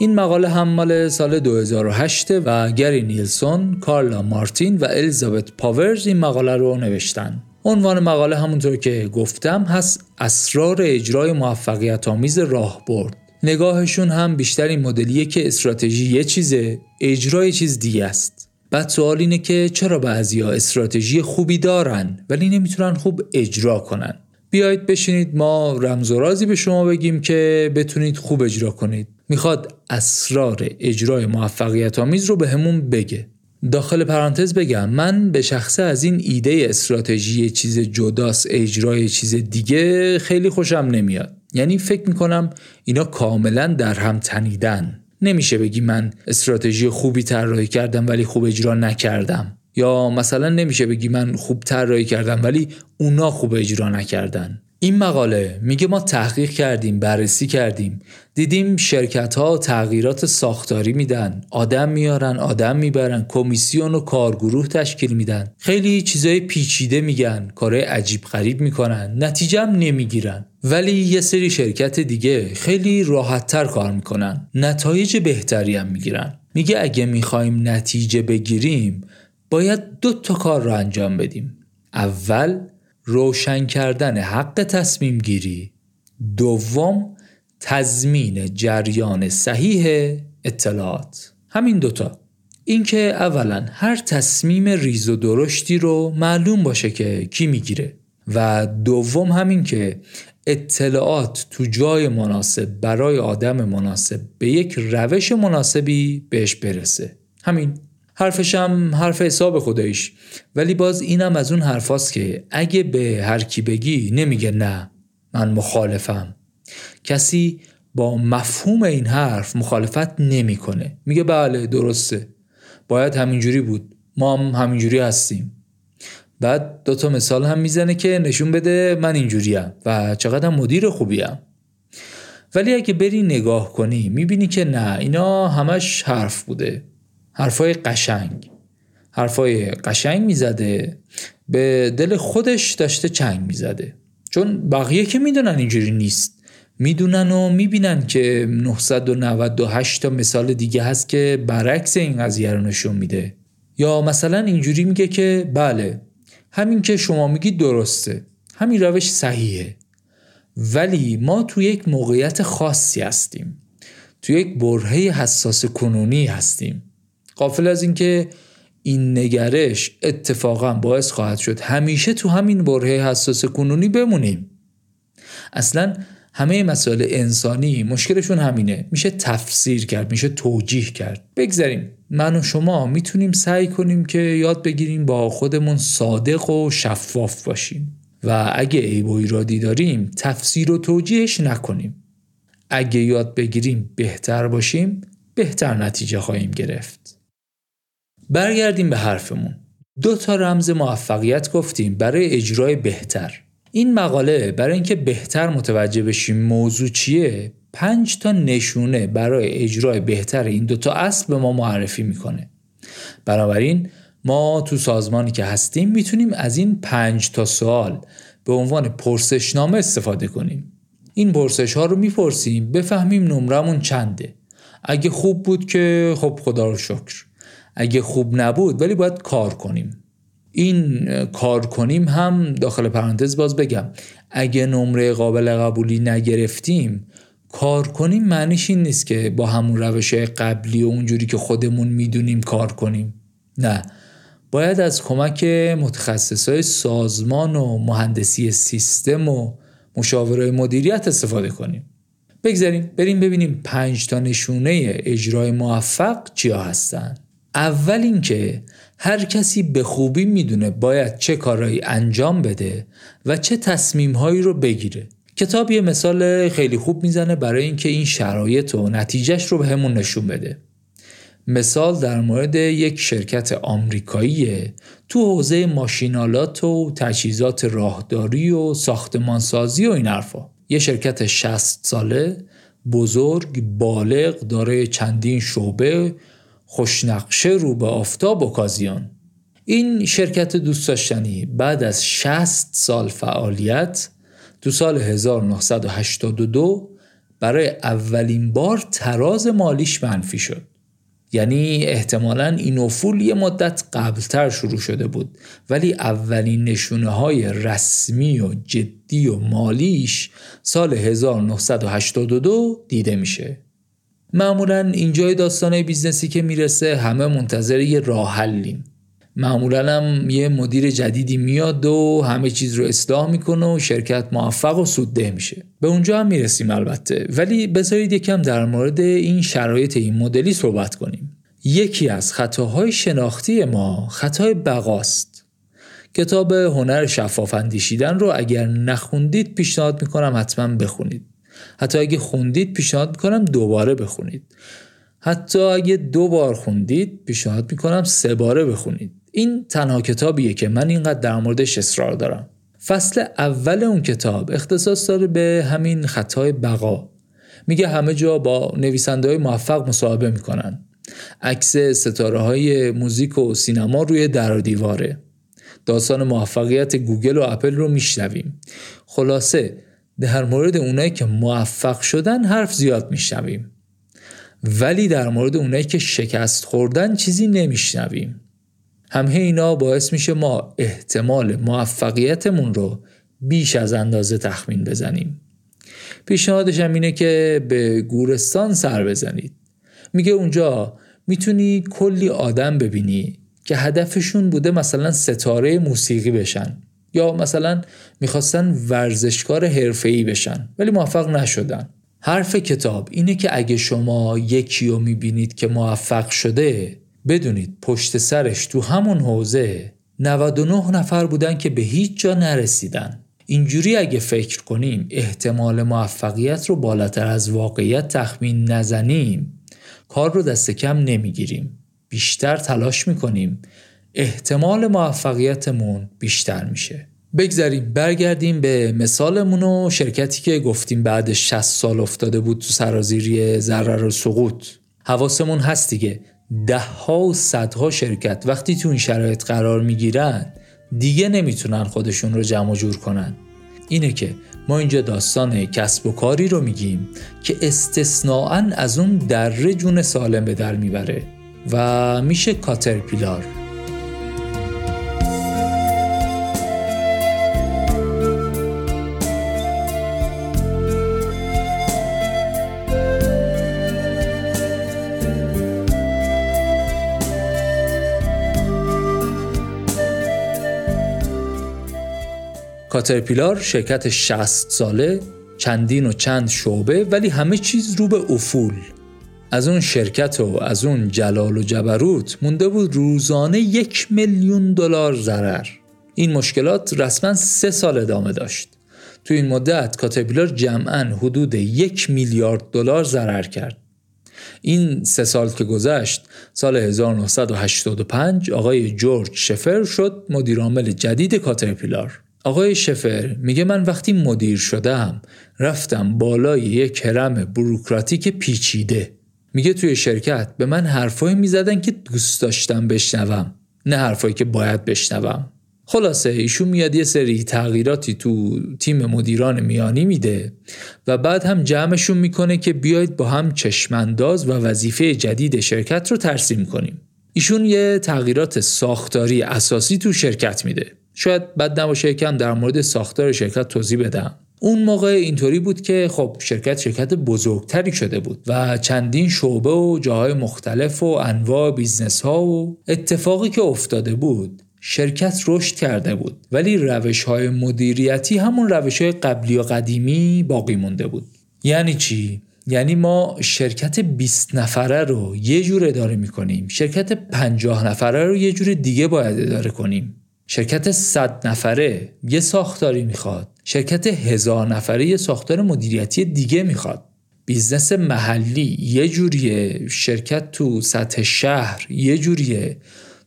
این مقاله هم مال سال 2008 و گری نیلسون، کارلا مارتین و الیزابت پاورز این مقاله رو نوشتن. عنوان مقاله همونطور که گفتم هست اسرار اجرای موفقیت آمیز راه برد. نگاهشون هم بیشتر این مدلیه که استراتژی یه چیزه، اجرای چیز دیگه است. بعد سوال اینه که چرا بعضیا استراتژی خوبی دارن ولی نمی‌تونن خوب اجرا کنن. بیایید بشینید ما رمز و رازی به شما بگیم که بتونید خوب اجرا کنید. می‌خواد اسرار اجرای موفقیت آمیز رو به همون بگه. داخل پرانتز بگم من به شخصه از این ایده استراتژی چیز جداست اجرای چیز دیگه خیلی خوشم نمیاد. یعنی فکر می‌کنم اینا کاملا در هم تنیدن. نمیشه بگی من استراتژی خوبی طراحی کردم ولی خوب اجرا نکردم. یا مثلا نمیشه بگی من خوب طراحی کردم ولی اونا خوب اجرا نکردن. این مقاله میگه ما تحقیق کردیم بررسی کردیم. دیدیم شرکت ها تغییرات ساختاری میدن. آدم میارن آدم می‌برن کمیسیون و کارگروه تشکیل میدن. خیلی چیزای پیچیده میگن کارهای عجیب غریب می‌کنن نتیجه نمی‌گیرن. ولی یه سری شرکت دیگه خیلی راحتتر کار می‌کنن. نتایج بهتری هم می‌گیرن. میگه اگه می‌خوایم نتیجه بگیریم باید دو تا کار رو انجام بدیم. اول روشن کردن حق تصمیم گیری. دوم تضمین جریان صحیح اطلاعات. همین دوتا اینکه اولا هر تصمیم ریز و درشتی رو معلوم باشه که کی می‌گیره. و دوم همین که اطلاعات تو جای مناسب برای آدم مناسب به یک روش مناسبی بهش برسه. همین. حرفش هم حرف حساب خدایش ولی باز اینم از اون حرفاست که اگه به هر کی بگی نمیگه نه. من مخالفم. کسی با مفهوم این حرف مخالفت نمی‌کنه. میگه بله درسته. باید همینجوری بود. ما هم همینجوری هستیم. بعد دوتا مثال هم می‌زنه که نشون بده من اینجوریم و چقدر مدیر خوبیم. ولی اگه بری نگاه کنی می‌بینی که نه اینا همش حرف بوده. حرفای قشنگ. حرفای قشنگ می‌زده. به دل خودش داشته چنگ می‌زده. چون بقیه که می‌دونن اینجوری نیست. می‌دونن و می‌بینن که 998 تا مثال دیگه هست که برعکس این قضیه رو نشون میده. یا مثلا اینجوری میگه که بله همین که شما میگی درسته. همین روش صحیحه. ولی ما تو یک موقعیت خاصی هستیم. تو یک برهه حساس کنونی هستیم. قافل از اینکه این نگرش اتفاقا باعث خواهد شد همیشه تو همین برهه حساس کنونی بمونیم. اصلا همه مسائل انسانی مشکلشون همینه. میشه تفسیر کرد میشه توجیه کرد. بگذاریم. من و شما می‌تونیم سعی کنیم که یاد بگیریم با خودمون صادق و شفاف باشیم. و اگه عیب و ایرادی داریم تفسیر و توجیهش نکنیم. اگه یاد بگیریم بهتر باشیم بهتر نتیجه خواهیم گرفت. برگردیم به حرفمون. دو تا رمز موفقیت گفتیم برای اجرای بهتر. این مقاله برای اینکه بهتر متوجه بشیم موضوع چیه پنج تا نشونه برای اجرای بهتر این دوتا اصل به ما معرفی می‌کنه. بنابراین ما تو سازمانی که هستیم می‌تونیم از این پنج تا سوال به عنوان پرسشنامه استفاده کنیم. این پرسش ها رو می‌پرسیم بفهمیم نمرمون چنده. اگه خوب بود که خب خدا رو شکر. اگه خوب نبود ولی باید کار کنیم. این کار کنیم هم داخل پرانتز باز بگم. اگه نمره قابل قبولی نگرفتیم کار کنیم معنیش این نیست که با همون روش قبلی و اونجوری که خودمون می‌دونیم کار کنیم. نه. باید از کمک متخصص های سازمان و مهندسی سیستم و مشاوره مدیریت استفاده کنیم. بگذاریم بریم ببینیم پنج تا نشونه اجرای موفق چیا هستن. اول اینکه هر کسی به خوبی می‌دونه باید چه کارهایی انجام بده و چه تصمیمهایی رو بگیره. کتاب یه مثال خیلی خوب می‌زنه برای اینکه این شرایط و نتیجهش رو به همون نشون بده. مثال در مورد یک شرکت آمریکایی تو حوزه ماشینالات و تجهیزات راهداری و ساختمانسازی و این حرفا. یه شرکت 60 ساله بزرگ بالغ داره چندین شعبه خوشنقشه رو به آفتاب و کازیان. این شرکت دوست داشتنی بعد از 60 سال فعالیت تو سال 1982 برای اولین بار تراز مالیش منفی شد. یعنی احتمالا این افول یه مدت قبلتر شروع شده بود ولی اولین نشونه های رسمی و جدی و مالیش سال 1982 دیده میشه. معمولا اینجای داستان هر بیزنسی که می‌رسه همه منتظر یه راه حلیم. معمولا هم یه مدیر جدیدی میاد و همه چیز رو اصلاح می‌کنه و شرکت موفق و سودده میشه. به اونجا هم می‌رسیم البته. ولی بذارید یکم در مورد این شرایط این مدلی صحبت کنیم. یکی از خطاهای شناختی ما خطای بقاست. کتاب هنر شفاف اندیشیدن رو اگر نخوندید پیشنهاد می‌کنم حتما بخونید. حتی اگه خوندید پیشنهاد می‌کنم دوباره بخونید. حتی اگه دو بار خوندید پیشنهاد می‌کنم سه باره بخونید. این تنها کتابیه که من اینقدر در موردش اصرار دارم. فصل اول اون کتاب اختصاص داره به همین خطای بقا. میگه همه جا با نویسنده های موفق مصاحبه می‌کنن. عکس ستاره های موزیک و سینما روی در و دیواره. داستان موفقیت گوگل و اپل رو میشنویم. خلاصه در مورد اونایی که موفق شدن حرف زیاد میشنویم. ولی در مورد اونایی که شکست خوردن چیزی نمیشنویم. همه اینا باعث میشه ما احتمال موفقیتمون رو بیش از اندازه تخمین بزنیم. پیشنهادش هم اینه که به گورستان سر بزنید. میگه اونجا می‌تونی کلی آدم ببینی که هدفشون بوده مثلا ستاره موسیقی بشن. یا مثلا می‌خواستن ورزشکار حرفه‌ای بشن ولی موفق نشدن. حرف کتاب اینه که اگه شما یکی رو می‌بینید که موفق شده بدونید پشت سرش تو همون حوزه 99 نفر بودن که به هیچ جا نرسیدن. اینجوری اگه فکر کنیم احتمال موفقیت رو بالاتر از واقعیت تخمین نزنیم کار رو دست کم نمی‌گیریم. بیشتر تلاش می‌کنیم. احتمال موفقیتمون بیشتر میشه. بگذاریم برگردیم به مثالمون و شرکتی که گفتیم بعد 60 سال افتاده بود تو سرازیری ضرر و سقوط. حواسمون هست دیگه. ده ها و صدها شرکت وقتی تو این شرایط قرار می‌گیرن دیگه نمی‌تونن خودشون رو جمع جور کنن. اینه که ما اینجا داستان کسب و کاری رو میگیم که استثناعا از اون دره جون سالم به در می‌بره و میشه کاترپیلار. کاترپیلار شرکت 60 ساله چندین و چند شعبه ولی همه چیز رو به افول. از اون شرکت و از اون جلال و جبروت مونده بود روزانه یک میلیون دلار ضرر. این مشکلات رسما سه سال ادامه داشت. تو این مدت کاترپیلار جمعا حدود یک میلیارد دلار ضرر کرد. این سه سال که گذشت سال 1985 آقای جورج شفر شد مدیرعامل جدید کاترپیلار. آقای شفر میگه من وقتی مدیر شدم رفتم بالای یک هرم بروکراتیک پیچیده. میگه توی شرکت به من حرفایی می‌زدن که دوست داشتم بشنوم نه حرفایی که باید بشنوم. خلاصه ایشون میاد یه سری تغییراتی تو تیم مدیران میانی میده و بعد هم جمعشون می‌کنه که بیاید با هم چشمانداز و وظیفه جدید شرکت رو ترسیم کنیم. ایشون یه تغییرات ساختاری اساسی تو شرکت میده. شاید بد نباشه یکم در مورد ساختار شرکت توضیح بدم. اون موقع اینطوری بود که خب شرکت شرکت بزرگتری شده بود و چندین شعبه و جاهای مختلف و انواع بیزنس ها و اتفاقی که افتاده بود شرکت رشد کرده بود. ولی روش های مدیریتی همون روش های قبلی و قدیمی باقی مونده بود. یعنی چی؟ یعنی ما شرکت 20 نفره رو یه جور اداره می‌کنیم. شرکت 50 نفره رو یه جور دیگه باید اداره کنیم. شرکت 100 نفره یه ساختاری می‌خواد. شرکت هزار نفره یه ساختار مدیریتی دیگه می‌خواد. بیزنس محلی یه جوریه شرکت تو سطح شهر یه جوریه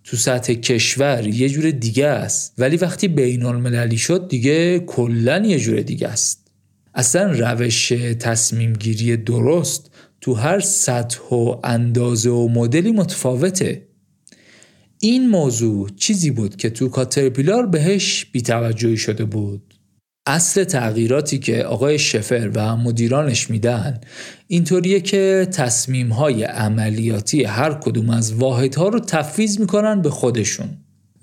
تو سطح کشور یه جور دیگه است. ولی وقتی بین المللی شد دیگه کلا یه جور دیگه است. اصلا روش تصمیم گیری درست تو هر سطح و اندازه و مدلی متفاوته. این موضوع چیزی بود که تو کاترپیلار بهش بیتوجهی شده بود. اصل تغییراتی که آقای شفر و مدیرانش میدن اینطوریه که تصمیم های عملیاتی هر کدوم از واحدها رو تفویض می‌کنن به خودشون.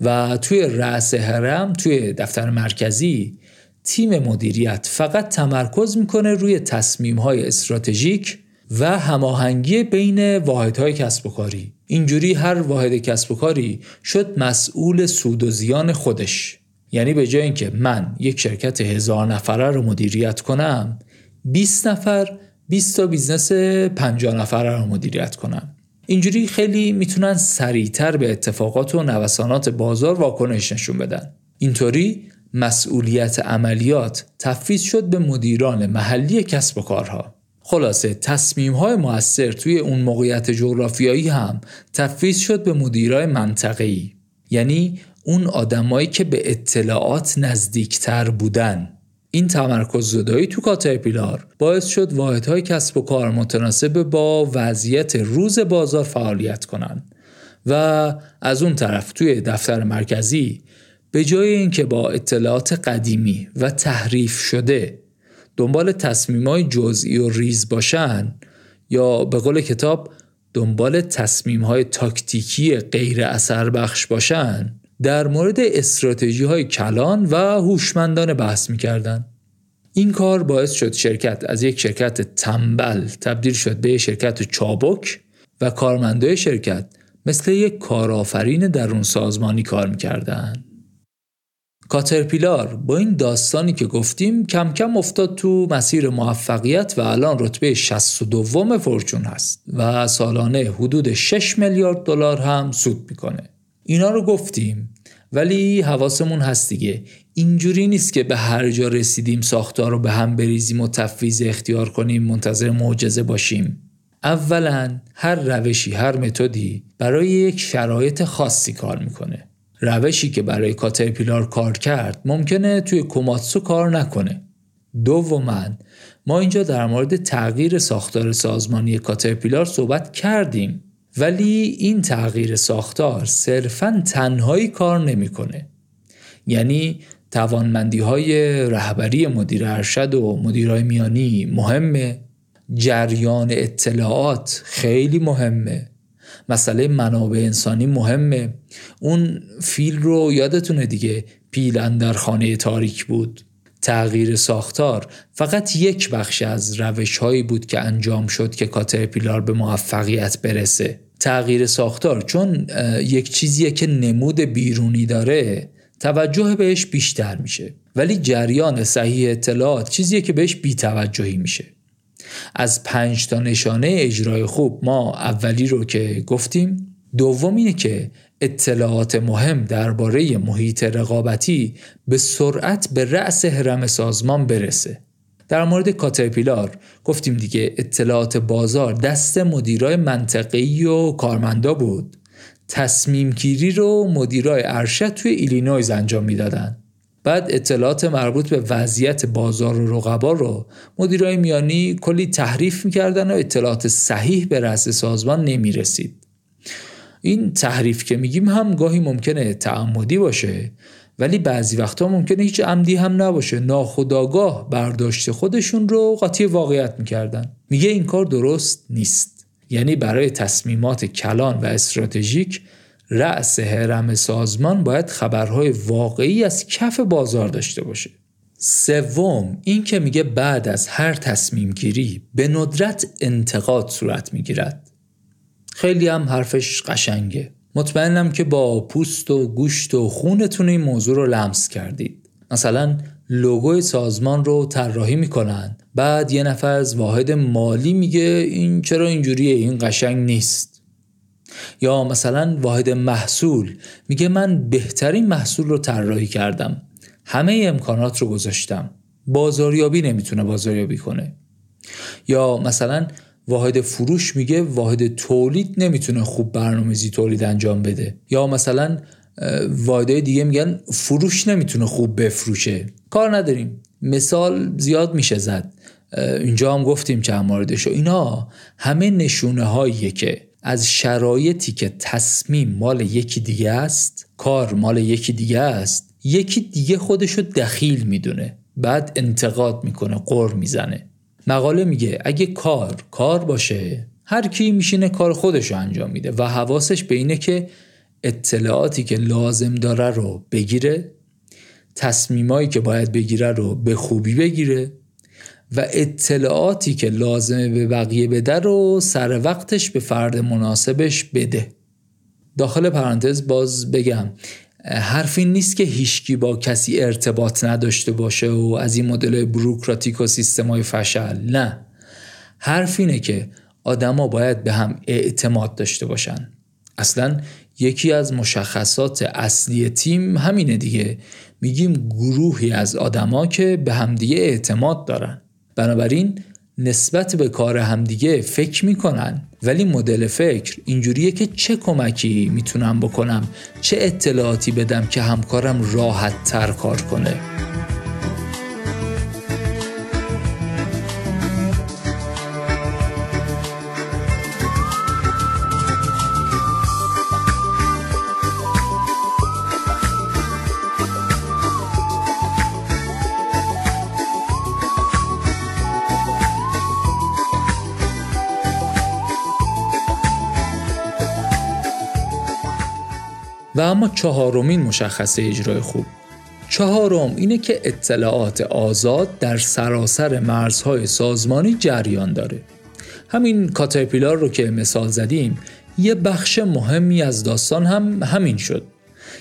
و توی رأس هرم توی دفتر مرکزی تیم مدیریت فقط تمرکز می‌کنه روی تصمیم های استراتژیک و هماهنگی بین واحدهای کسب و کاری. اینجوری هر واحد کسب و کاری شد مسئول سود و زیان خودش. یعنی به جای اینکه من یک شرکت هزار نفره رو مدیریت کنم 20 نفر 20 تا بیزنس 50 نفره رو مدیریت کنم. اینجوری خیلی می‌تونن سریعتر به اتفاقات و نوسانات بازار واکنش نشون بدن. اینطوری مسئولیت عملیات تفویض شد به مدیران محلی کسب و کارها. خلاصه تصمیم های موثر توی اون موقعیت جغرافیایی هم تفویض شد به مدیرای منطقه‌ای. یعنی اون آدمایی که به اطلاعات نزدیکتر بودن. این تمرکز زدایی تو کاترپیلار باعث شد واحدهای کسب و کار متناسب با وضعیت روز بازار فعالیت کنند و از اون طرف توی دفتر مرکزی به جای اینکه با اطلاعات قدیمی و تحریف شده دنبال تصمیمای جزئی و ریز باشن یا به قول کتاب دنبال تصمیم های تاکتیکی غیر اثر بخش باشن؟ در مورد استراتژی های کلان و هوشمندانه بحث می‌کردن. این کار باعث شد شرکت از یک شرکت تنبل تبدیل شد به شرکت چابک و کارمندای شرکت مثل یک کارآفرین درون سازمانی کار می‌کردن. کاترپیلار با این داستانی که گفتیم کم کم افتاد تو مسیر موفقیت و الان رتبه 62 فورچون هست و سالانه حدود 6 میلیارد دلار هم سود می‌کنه. اینا رو گفتیم ولی حواسمون هست دیگه. اینجوری نیست که به هر جا رسیدیم ساختار رو به هم بریزیم و تفویض اختیار کنیم منتظر معجزه باشیم. اولا هر روشی هر متدی برای یک شرایط خاصی کار می‌کنه. روشی که برای کاترپیلار کار کرد ممکنه توی کوماتسو کار نکنه. دوما ما اینجا در مورد تغییر ساختار سازمانی کاترپیلار صحبت کردیم ولی این تغییر ساختار صرفا تنهایی کار نمی‌کنه. یعنی توانمندی های رهبری مدیر ارشد و مدیرای میانی مهمه. جریان اطلاعات خیلی مهمه. مسئله منابع انسانی مهمه. اون فیل رو یادتونه دیگه پیل در خانه تاریک بود. تغییر ساختار فقط یک بخش از روش هایی بود که انجام شد که کاترپیلار به موفقیت برسه. تغییر ساختار چون یک چیزیه که نمود بیرونی داره توجه بهش بیشتر میشه. ولی جریان صحیح اطلاعات چیزیه که بهش بیتوجهی میشه. از پنج تا نشانه اجرای خوب ما اولی رو که گفتیم دوم اینه که اطلاعات مهم درباره محیط رقابتی به سرعت به رأس هرم سازمان برسه. در مورد کاترپیلار گفتیم دیگه اطلاعات بازار دست مدیرای منطقه‌ای و کارمندا بود. تصمیم گیری رو مدیرای ارشد توی ایلینویز انجام می‌دادن. بعد اطلاعات مربوط به وضعیت بازار و رقبا رو مدیرای میانی کلی تحریف می‌کردن و اطلاعات صحیح به رأس سازمان نمی‌رسید. این تحریف که میگیم هم گاهی ممکنه تعمدی باشه ولی بعضی وقتا ممکنه هیچ عمدی هم نباشه. ناخداگاه برداشت خودشون رو قاطی واقعیت می‌کردن. میگه این کار درست نیست. یعنی برای تصمیمات کلان و استراتژیک رأس حرم سازمان باید خبرهای واقعی از کف بازار داشته باشه. سوم این که میگه بعد از هر تصمیم گیری به ندرت انتقاد صورت می‌گیرد. خیلی هم حرفش قشنگه. مطمئنم که با پوست و گوشت و خونتون این موضوع رو لمس کردید. مثلا لوگوی سازمان رو طراحی می‌کنن. بعد یه نفر از واحد مالی میگه این چرا اینجوریه این قشنگ نیست. یا مثلا واحد محصول. میگه من بهترین محصول رو طراحی کردم. همه امکانات رو گذاشتم. بازاریابی نمی‌تونه بازاریابی کنه. یا مثلا واحد فروش میگه واحد تولید نمی‌تونه خوب برنامه‌ریزی تولید انجام بده. یا مثلا واحدهای دیگه میگن فروش نمی‌تونه خوب بفروشه. کار نداریم. مثال زیاد میشه زد. اینجا هم گفتیم چند موردشو اینا همه نشونه هاییه که از شرایطی که تصمیم مال یکی دیگه است کار مال یکی دیگه است یکی دیگه خودشو دخیل می‌دونه بعد انتقاد می‌کنه قر می‌زنه. مقاله میگه اگه کار کار باشه هر کی میشینه کار خودشو انجام میده و حواسش به اینه که اطلاعاتی که لازم داره رو بگیره تصمیمایی که باید بگیره رو به خوبی بگیره و اطلاعاتی که لازمه به بقیه بده رو سر وقتش به فرد مناسبش بده. داخل پرانتز باز بگم حرفی نیست که هیچکی با کسی ارتباط نداشته باشه و از این مدل بروکراتیک و سیستمای فشل. نه. حرف اینه که آدما باید به هم اعتماد داشته باشن. اصلا یکی از مشخصات اصلی تیم همینه دیگه. میگیم گروهی از آدما که به همدیگه اعتماد دارن. بنابراین نسبت به کار همدیگه فکر می‌کنن. ولی مدل فکر اینجوریه که چه کمکی می‌تونم بکنم چه اطلاعاتی بدم که همکارم راحت تر کار کنه. اما چهارمین مشخصه اجرای خوب. چهارم اینه که اطلاعات آزاد در سراسر مرزهای سازمانی جریان داره. همین کاترپیلار رو که مثال زدیم یه بخش مهمی از داستان هم همین شد.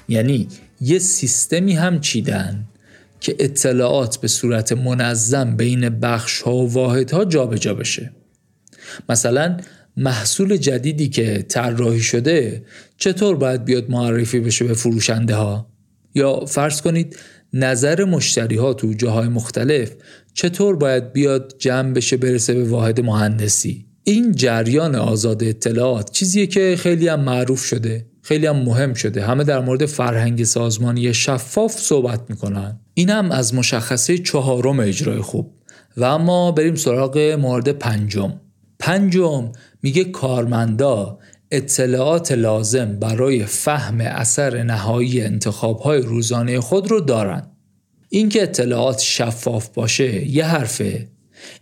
یعنی یه سیستمی هم چیدن که اطلاعات به صورت منظم بین بخش ها و واحد ها جابجا بشه. مثلا محصول جدیدی که طراحی شده چطور باید بیاد معرفی بشه به فروشنده ها یا فرض کنید نظر مشتری ها تو جاهای مختلف چطور باید بیاد جمع بشه برسه به واحد مهندسی؟ این جریان آزاد اطلاعات چیزیه که خیلی هم معروف شده خیلی هم مهم شده. همه در مورد فرهنگ سازمانی شفاف صحبت می‌کنن. این هم از مشخصه چهارم اجرای خوب. و اما بریم سراغ مورد پنجم. پنجم میگه کارمندا اطلاعات لازم برای فهم اثر نهایی انتخابهای روزانه خود رو دارن. اینکه اطلاعات شفاف باشه یه حرفه.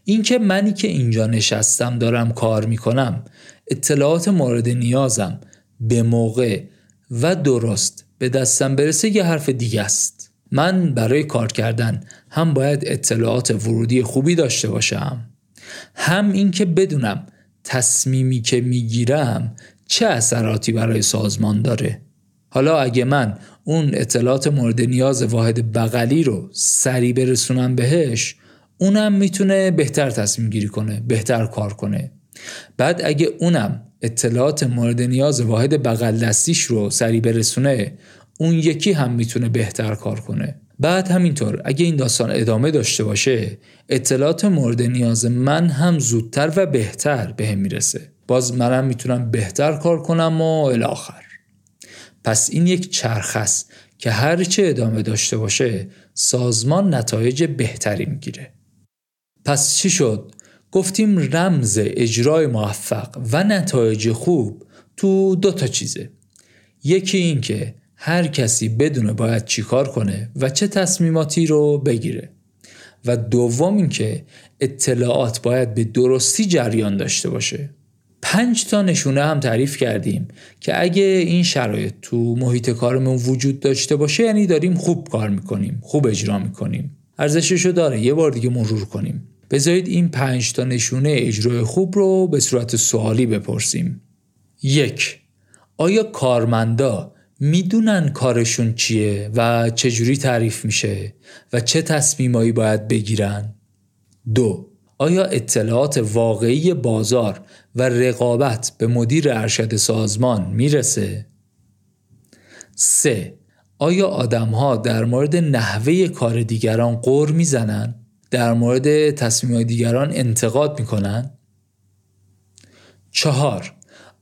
اینکه منی که اینجا نشستم دارم کار می‌کنم اطلاعات مورد نیازم به موقع و درست به دستم برسه یه حرف دیگه است. من برای کار کردن هم باید اطلاعات ورودی خوبی داشته باشم. هم اینکه بدونم تصمیمی که می‌گیرم چه اثراتی برای سازمان داره. حالا اگه من اون اطلاعات مورد نیاز واحد بغلی رو سریع برسونم بهش اونم می‌تونه بهتر تصمیم گیری کنه بهتر کار کنه. بعد اگه اونم اطلاعات مورد نیاز واحد بغل دستیش رو سریع برسونه اون یکی هم می‌تونه بهتر کار کنه. بعد همینطور اگه این داستان ادامه داشته باشه اطلاعات مورد نیاز من هم زودتر و بهتر به هم می‌رسه. باز منم می‌تونم بهتر کار کنم و الاخر پس این یک چرخ است که هرچه ادامه داشته باشه سازمان نتایج بهتری می‌گیره. پس چی شد؟ گفتیم رمز اجرای موفق و نتایج خوب تو دو تا چیزه. یکی این که هر کسی بدونه باید چیکار کنه و چه تصمیماتی رو بگیره. و دوم اینکه اطلاعات باید به درستی جریان داشته باشه. پنج تا نشونه هم تعریف کردیم که اگه این شرایط تو محیط کارمون وجود داشته باشه یعنی داریم خوب کار می‌کنیم خوب اجرا می‌کنیم. ارزششو داره یه بار دیگه مرور کنیم. بذارید این پنج تا نشونه اجرای خوب رو به صورت سوالی بپرسیم. یک آیا کارمندا می‌دونن کارشون چیه و چجوری تعریف میشه و چه تصمیمایی باید بگیرن؟ دو آیا اطلاعات واقعی بازار و رقابت به مدیر ارشد سازمان می‌رسه؟ 3. آیا آدمها در مورد نحوه کار دیگران قور می‌زنن؟ در مورد تصمیم دیگران انتقاد می‌کنن؟ چهار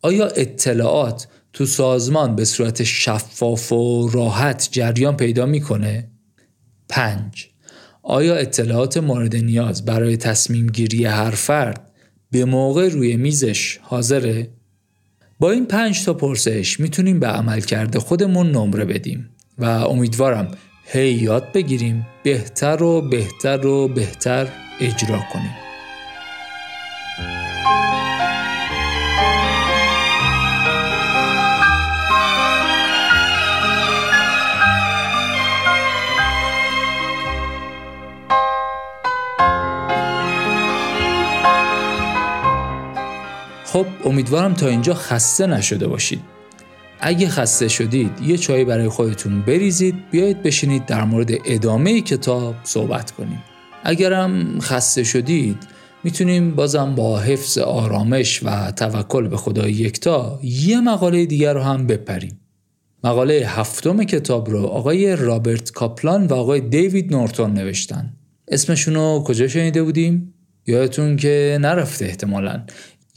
آیا اطلاعات تو سازمان به صورت شفاف و راحت جریان پیدا می‌کنه؟ پنج آیا اطلاعات مورد نیاز برای تصمیم گیری هر فرد به موقع روی میزش حاضره؟ با این پنج تا پرسش می‌تونیم به عمل کرده خودمون نمره بدیم و امیدوارم هی یاد بگیریم بهتر و بهتر و بهتر اجرا کنیم خب امیدوارم تا اینجا خسته نشده باشید. اگه خسته شدید یه چای برای خودتون بریزید بیایید بشینید در مورد ادامه کتاب صحبت کنیم. اگرم خسته شدید می‌تونیم بازم با حفظ آرامش و توکل به خدای یکتا یه مقاله دیگر رو هم بپریم. مقاله هفتم کتاب رو آقای رابرت کاپلان و آقای دیوید نورتون نوشتن. اسمشون رو کجا شنیده بودیم؟ یادتون که نرفته احتمالا.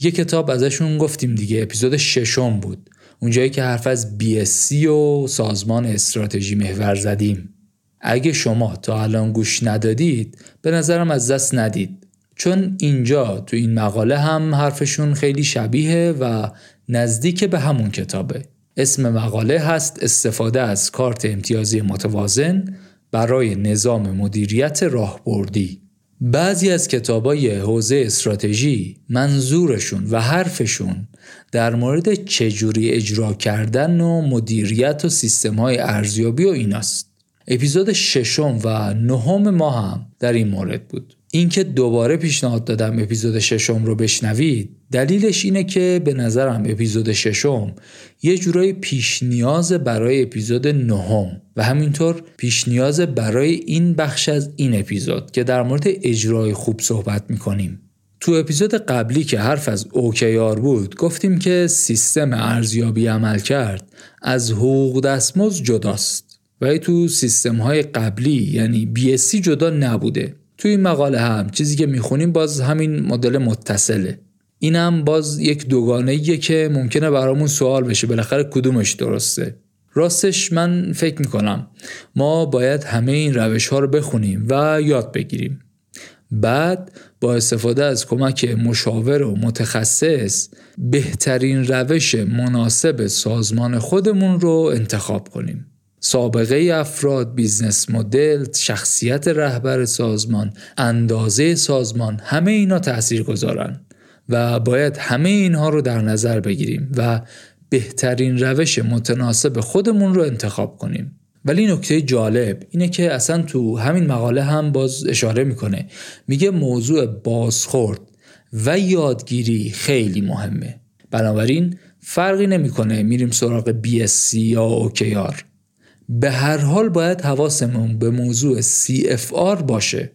یه کتاب ازشون گفتیم دیگه اپیزود ششم بود. اونجایی که حرف از BSC و سازمان استراتژی محور زدیم. اگه شما تا الان گوش ندادید به نظرم از دست ندید. چون اینجا تو این مقاله هم حرفشون خیلی شبیه و نزدیک به همون کتابه. اسم مقاله هست استفاده از کارت امتیازی متوازن برای نظام مدیریت راهبردی. بعضی از کتابای حوزه استراتژی منظورشون و حرفشون در مورد چجوری اجرا کردن و مدیریت و سیستم های ارزیابی و ایناست. اپیزود ششم و نهم ما هم در این مورد بود. اینکه دوباره پیشنهاد دادم اپیزود ششم رو بشنوید دلیلش اینه که به نظرم اپیزود ششم یه جورای پیش نیاز برای اپیزود نهم و همینطور پیش نیاز برای این بخش از این اپیزود که در مورد اجرای خوب صحبت می‌کنیم. تو اپیزود قبلی که حرف از اوکیار بود گفتیم که سیستم ارزیابی عمل کرد از حقوق دستمزد جداست. و تو سیستم های قبلی یعنی BSC جدا نبوده. توی این مقاله هم چیزی که می‌خونیم باز همین مدل متصله. اینم باز یک دوگانه که ممکنه برامون سوال بشه. بالاخره کدومش درسته؟ راستش من فکر می‌کنم ما باید همه این روش ها رو بخونیم و یاد بگیریم. بعد با استفاده از کمک مشاور و متخصص بهترین روش مناسب سازمان خودمون رو انتخاب کنیم. سابقه افراد، business model، شخصیت رهبر سازمان، اندازه سازمان همه اینا تأثیر گذارن و باید همه اینها رو در نظر بگیریم و بهترین روش متناسب خودمون رو انتخاب کنیم. ولی نکته جالب اینه که اصلا تو همین مقاله هم باز اشاره می‌کنه. میگه موضوع بازخورد و یادگیری خیلی مهمه. بنابراین فرقی نمی‌کنه میریم سراغ BSC یا OKR به هر حال باید حواسمون به موضوع CFR باشه.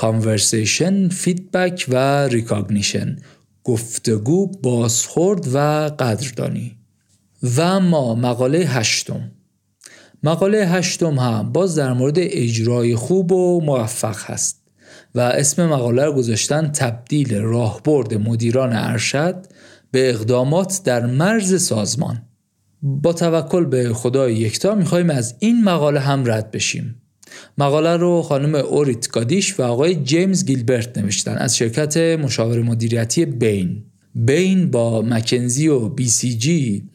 Conversation, Feedback و Recognition. گفتگو، بازخورد و قدردانی. و ما مقاله هشتم. مقاله هشتم هم باز در مورد اجرای خوب و موفق هست و اسم مقاله رو گذاشتن تبدیل راهبرد مدیران ارشد به اقدامات در مرز سازمان. با توکل به خدای یکتا می‌خوایم از این مقاله هم رد بشیم. مقاله رو خانم اوریت گادیش و آقای جیمز گیلبرت نوشتن از شرکت مشاور مدیریتی بین. بین با مکنزی و بی سی جی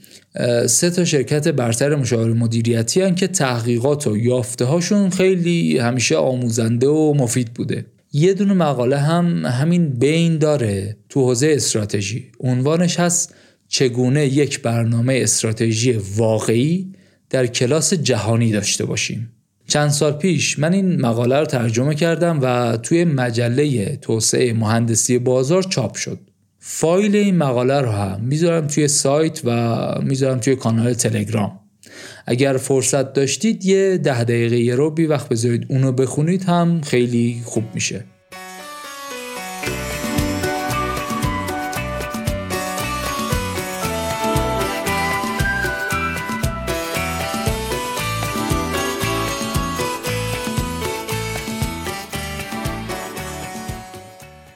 سه تا شرکت برتر مشاور مدیریتی هن که تحقیقات و یافته هاشون خیلی همیشه آموزنده و مفید بوده. یه دونه مقاله هم همین بین داره تو حوزه استراتژی. عنوانش هست چگونه یک برنامه استراتژی واقعی در کلاس جهانی داشته باشیم. چند سال پیش من این مقاله رو ترجمه کردم و توی مجله توسعه مهندسی بازار چاپ شد. فایل این مقاله رو هم می‌ذارم توی سایت و می‌ذارم توی کانال تلگرام. اگر فرصت داشتید یه ده دقیقه یه رو بی وقت بذارید اونو بخونید هم خیلی خوب میشه.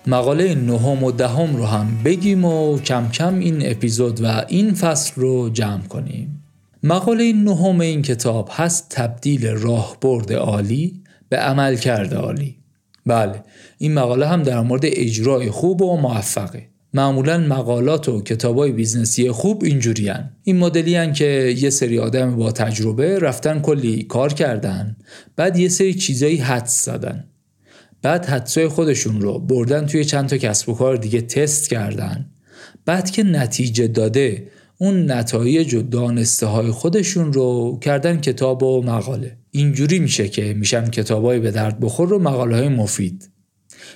مقاله نهم و دهم رو هم بگیم و کم کم این اپیزود و این فصل رو جمع کنیم. مقاله نهم این کتاب هست تبدیل راهبرد عالی به عملکرد عالی. بله این مقاله هم در مورد اجرای خوب و موفقه. معمولا مقالات و کتابای business ی خوب اینجوری این مدلی که یه سری آدم با تجربه رفتن کلی کار کردن بعد یه سری چیزایی حدس زدن. بعد حدسای خودشون رو بردن توی چند تا کسب و کار دیگه تست کردن. بعد که نتیجه داده اون نتایج و دانسته های خودشون رو کردن کتاب و مقاله. اینجوری میشه که میشن کتابای به درد بخور و مقاله های مفید.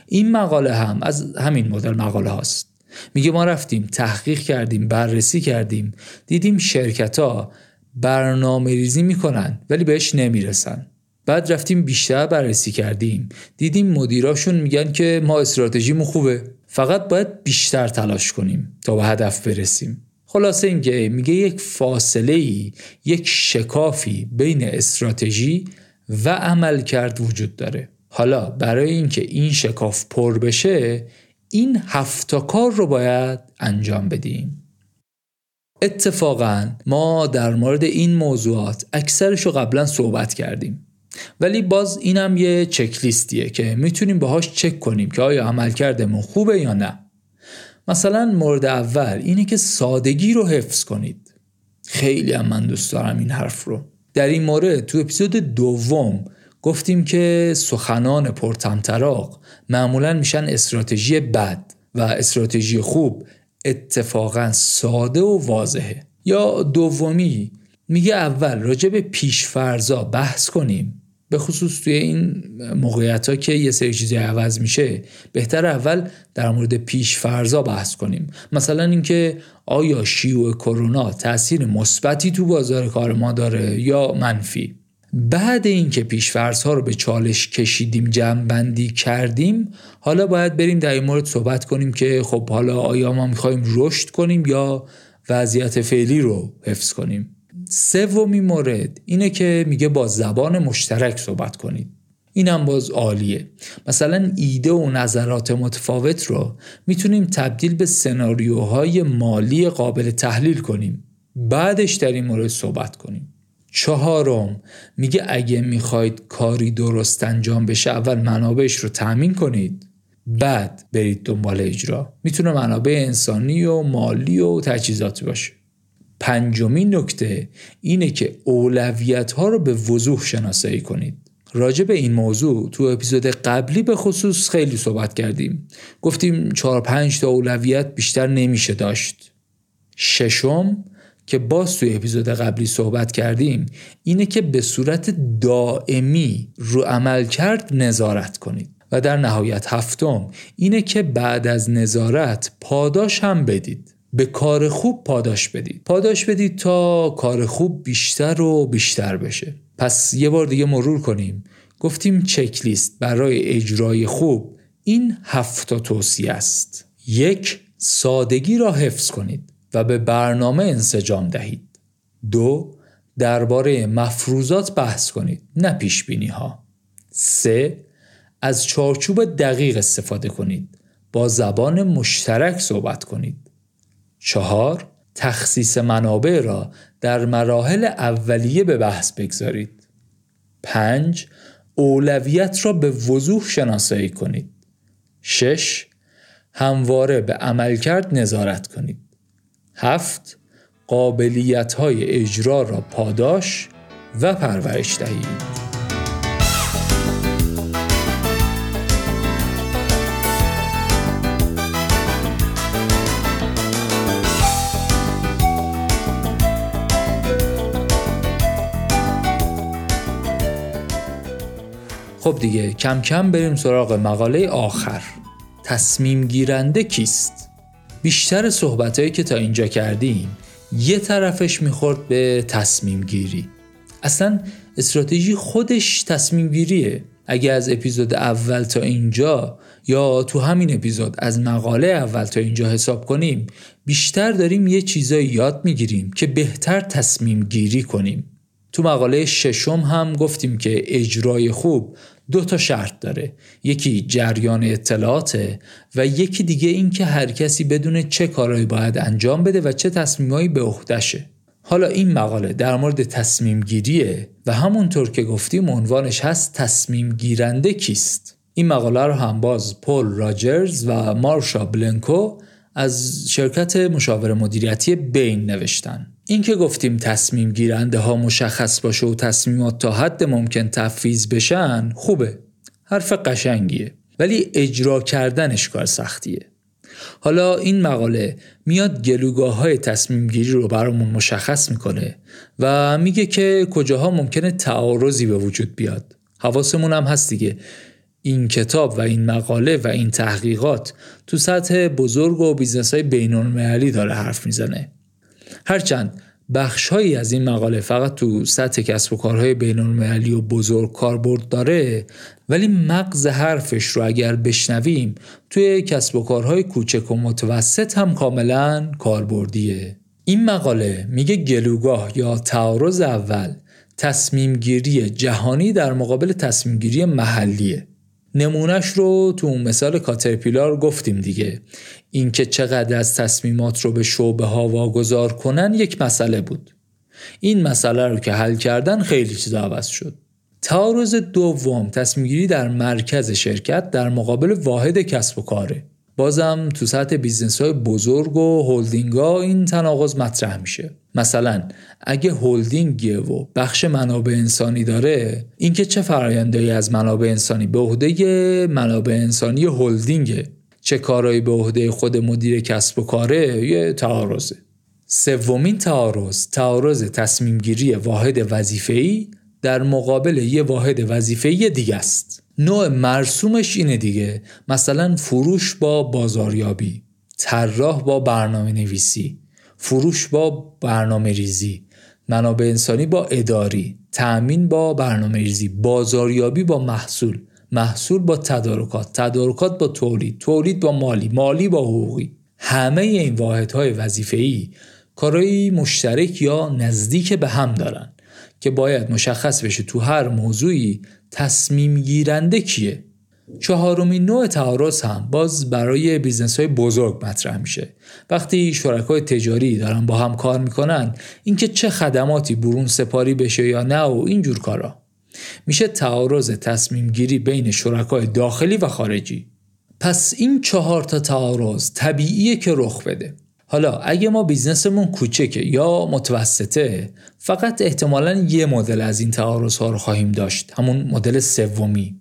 این مقاله هم از همین مدل مقاله هاست. میگه ما رفتیم تحقیق کردیم بررسی کردیم دیدیم شرکت ها برنامه ریزی می‌کنن ولی بهش نمی‌رسن. بعد رفتیم بیشتر بررسی کردیم. دیدیم مدیراشون میگن که ما استراتژیمون خوبه. فقط باید بیشتر تلاش کنیم تا به هدف برسیم. خلاصه اینکه میگه یک فاصله ای یک شکافی بین استراتژی و عمل کرد وجود داره. حالا برای اینکه این شکاف پر بشه این هفتا کار رو باید انجام بدیم. اتفاقا ما در مورد این موضوعات اکثرش رو قبلا صحبت کردیم. ولی باز اینم یه چکلیستیه که می‌تونیم باهاش چک کنیم که آیا عملکردمون خوبه یا نه. مثلا مورد اول اینه که سادگی رو حفظ کنید. خیلی هم من دوست دارم این حرف رو. در این مورد تو اپیزود دوم گفتیم که سخنان پرتمطراق معمولا میشن استراتژی بد و استراتژی خوب اتفاقا ساده و واضحه. یا دومی میگه اول راجع به پیشفرزا بحث کنیم. به خصوص توی این موقعیت ها که یه سری چیزی عوض میشه بهتر اول در مورد پیش فرضا بحث کنیم. مثلا اینکه آیا شیوع کرونا تاثیر مثبتی تو بازار کار ما داره یا منفی؟ بعد اینکه پیشفرض ها رو به چالش کشیدیم جمع بندی کردیم حالا باید بریم در این مورد صحبت کنیم که خب حالا آیا ما می‌خوایم رشد کنیم یا وضعیت فعلی رو حفظ کنیم. سومین مورد اینه که میگه با زبان مشترک صحبت کنید. اینم باز عالیه. مثلا ایده و نظرات متفاوت رو می‌تونیم تبدیل به سناریوهای مالی قابل تحلیل کنیم. بعدش در این مورد صحبت کنیم. چهارم میگه اگه می‌خواید کاری درست انجام بشه اول منابعش رو تأمین کنید. بعد برید دنبال اجرا. می‌تونه منابع انسانی و مالی و تجهیزاتی باشه. پنجمین نکته اینه که اولویت ها رو به وضوح شناسایی کنید. راجع به این موضوع تو اپیزود قبلی به خصوص خیلی صحبت کردیم. گفتیم چهار پنج تا اولویت بیشتر نمیشه داشت. ششم که باز توی اپیزود قبلی صحبت کردیم اینه که به صورت دائمی رو عمل کرد نظارت کنید. و در نهایت هفتم اینه که بعد از نظارت پاداش هم بدید. به کار خوب پاداش بدید پاداش بدید تا کار خوب بیشتر و بیشتر بشه پس یه بار دیگه مرور کنیم گفتیم چکلیست برای اجرای خوب این هفت توصیه است یک سادگی را حفظ کنید و به برنامه انسجام دهید. دو درباره مفروضات بحث کنید نه پیش بینی ها. سه از چارچوب دقیق استفاده کنید. با زبان مشترک صحبت کنید. چهار تخصیص منابع را در مراحل اولیه به بحث بگذارید. پنج اولویت را به وضوح شناسایی کنید. شش همواره به عملکرد نظارت کنید. هفت قابلیت های اجرا را پاداش و پرورش دهید خب دیگه کم کم بریم سراغ مقاله آخر. تصمیم گیرنده کیست؟ بیشتر صحبتهایی که تا اینجا کردیم یه طرفش می‌خورد به تصمیم گیری. اصلا استراتژی خودش تصمیم گیریه. اگه از اپیزود اول تا اینجا یا تو همین اپیزود از مقاله اول تا اینجا حساب کنیم بیشتر داریم یه چیزایی یاد می‌گیریم که بهتر تصمیم گیری کنیم. تو مقاله ششم هم گفتیم که اجرای خوب دو تا شرط داره. یکی جریان اطلاعاته و یکی دیگه این که هر کسی بدونه چه کارهایی باید انجام بده و چه تصمیمهایی به عهدهشه حالا این مقاله در مورد تصمیم گیریه و همونطور که گفتیم عنوانش هست تصمیم گیرنده کیست. این مقاله رو هم باز پول راجرز و مارشا بلنکو از شرکت مشاور مدیریتی بین نوشتن. این که گفتیم تصمیم گیرنده ها مشخص باشه و تصمیمات تا حد ممکن تفویض بشن خوبه. حرف قشنگیه. ولی اجرا کردنش کار سختیه. حالا این مقاله میاد گلوگاه های تصمیم گیری رو برامون مشخص می‌کنه و میگه که کجاها ممکنه تعارضی به وجود بیاد. حواسمون هم هست دیگه. این کتاب و این مقاله و این تحقیقات تو سطح بزرگ و business های بینون داره حرف می‌زنه. هرچند بخشهایی از این مقاله فقط تو سطح کسب و کارهای بین و بزرگ کاربرد داره ولی مغز حرفش رو اگر بشنویم توی کسب و کارهای کوچک و متوسط هم کاملا کاربردیه. این مقاله میگه گلوگاه یا تعارض اول تصمیم گیری جهانی در مقابل تصمیم گیری محلیه. نمونهش رو تو مثال کاترپیلار گفتیم دیگه. اینکه چقدر از تصمیمات رو به شعبه ها واگذار کنن یک مسئله بود. این مسئله رو که حل کردن خیلی چیز عوض شد. تعارض دوم تصمیم در مرکز شرکت در مقابل واحد کسب و کاره. بازم تو سطح business های بزرگ و هولدینگ ها این تناقض مطرح میشه. مثلا اگه هولدینگ و بخش منابع انسانی داره اینکه چه فرایندهایی از منابع انسانی به عهده منابع انسانی هولدینگه چه کارهایی به عهده خود مدیر کسب و کاره؟ یه تعارضه. سومین تعارض تعارض تصمیم گیری واحد وظیفه‌ای در مقابل یه واحد وظیفه‌ای دیگه است. نوع مرسومش اینه دیگه. مثلا فروش با بازاریابی طراح با برنامه نویسی فروش با برنامه ریزی منابع انسانی با اداری تأمین با برنامه ریزی بازاریابی با محصول. محصول با تدارکات تدارکات با تولید تولید با مالی مالی با حقوقی. همه این واحدهای وظیفه‌ای کارایی مشترک یا نزدیک به هم دارن که باید مشخص بشه تو هر موضوعی تصمیم گیرنده کیه. چهارمین نوع تعارض هم باز برای business های بزرگ مطرح میشه. وقتی شرکای تجاری دارن با هم کار می‌کنن اینکه چه خدماتی برون سپاری بشه یا نه و اینجور کارا. میشه تعارض تصمیم گیری بین شرکای داخلی و خارجی. پس این چهار تا تعارض طبیعیه که رخ بده. حالا اگه ما بیزنسمون کوچکه یا متوسطه فقط احتمالا یه مدل از این تعارض ها رو خواهیم داشت. همون مدل سومی.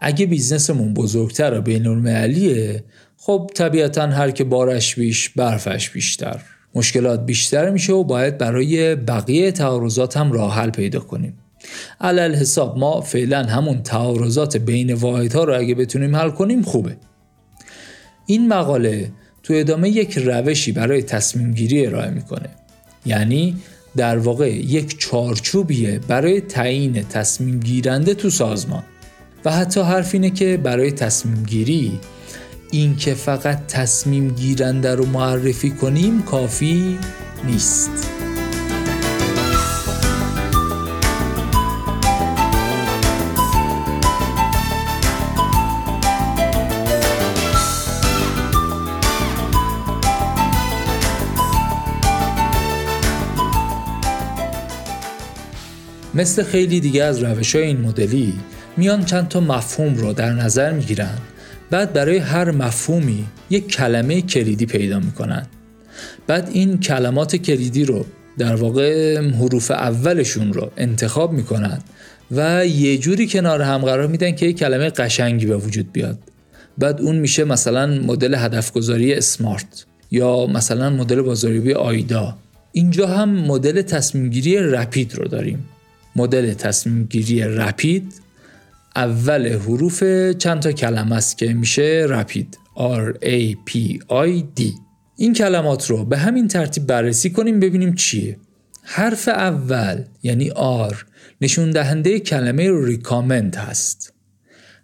اگه بیزنسمون بزرگتر و بین المللیه خب طبیعتا هر که بارش بیش برفش بیشتر. مشکلات بیشتر میشه و باید برای بقیه تعارضات هم راه حل پیدا کنیم. علل حساب ما فعلا همون تعارضات بین واحدها رو اگه بتونیم حل کنیم خوبه. این مقاله تو ادامه یک روشی برای تصمیم گیری ارائه می‌کنه. یعنی در واقع یک چارچوبیه برای تعیین تصمیم گیرنده تو سازمان. و حتی حرف اینه که برای تصمیم گیری این که فقط تصمیم گیرنده رو معرفی کنیم کافی نیست. مثل خیلی دیگه از روش های این مدلی میان چند تا مفهوم رو در نظر می‌گیرن. بعد برای هر مفهومی یک کلمه کلیدی پیدا می‌کنن. بعد این کلمات کلیدی رو در واقع حروف اولشون رو انتخاب می‌کنن و یه جوری کنار هم قرار میدن که یک کلمه قشنگی به وجود بیاد. بعد اون میشه مثلا مدل هدفگذاری اسمارت یا مثلا مدل بازاریابی آیدا. اینجا هم مدل تصمیمگیری رپید رو داریم. مدل تصمیم گیری رپید. اول حروف چند تا کلمه است که میشه رپید. R A P I D. این کلمات رو به همین ترتیب بررسی کنیم ببینیم چیه. حرف اول یعنی R نشون دهنده کلمه ریکامند هست.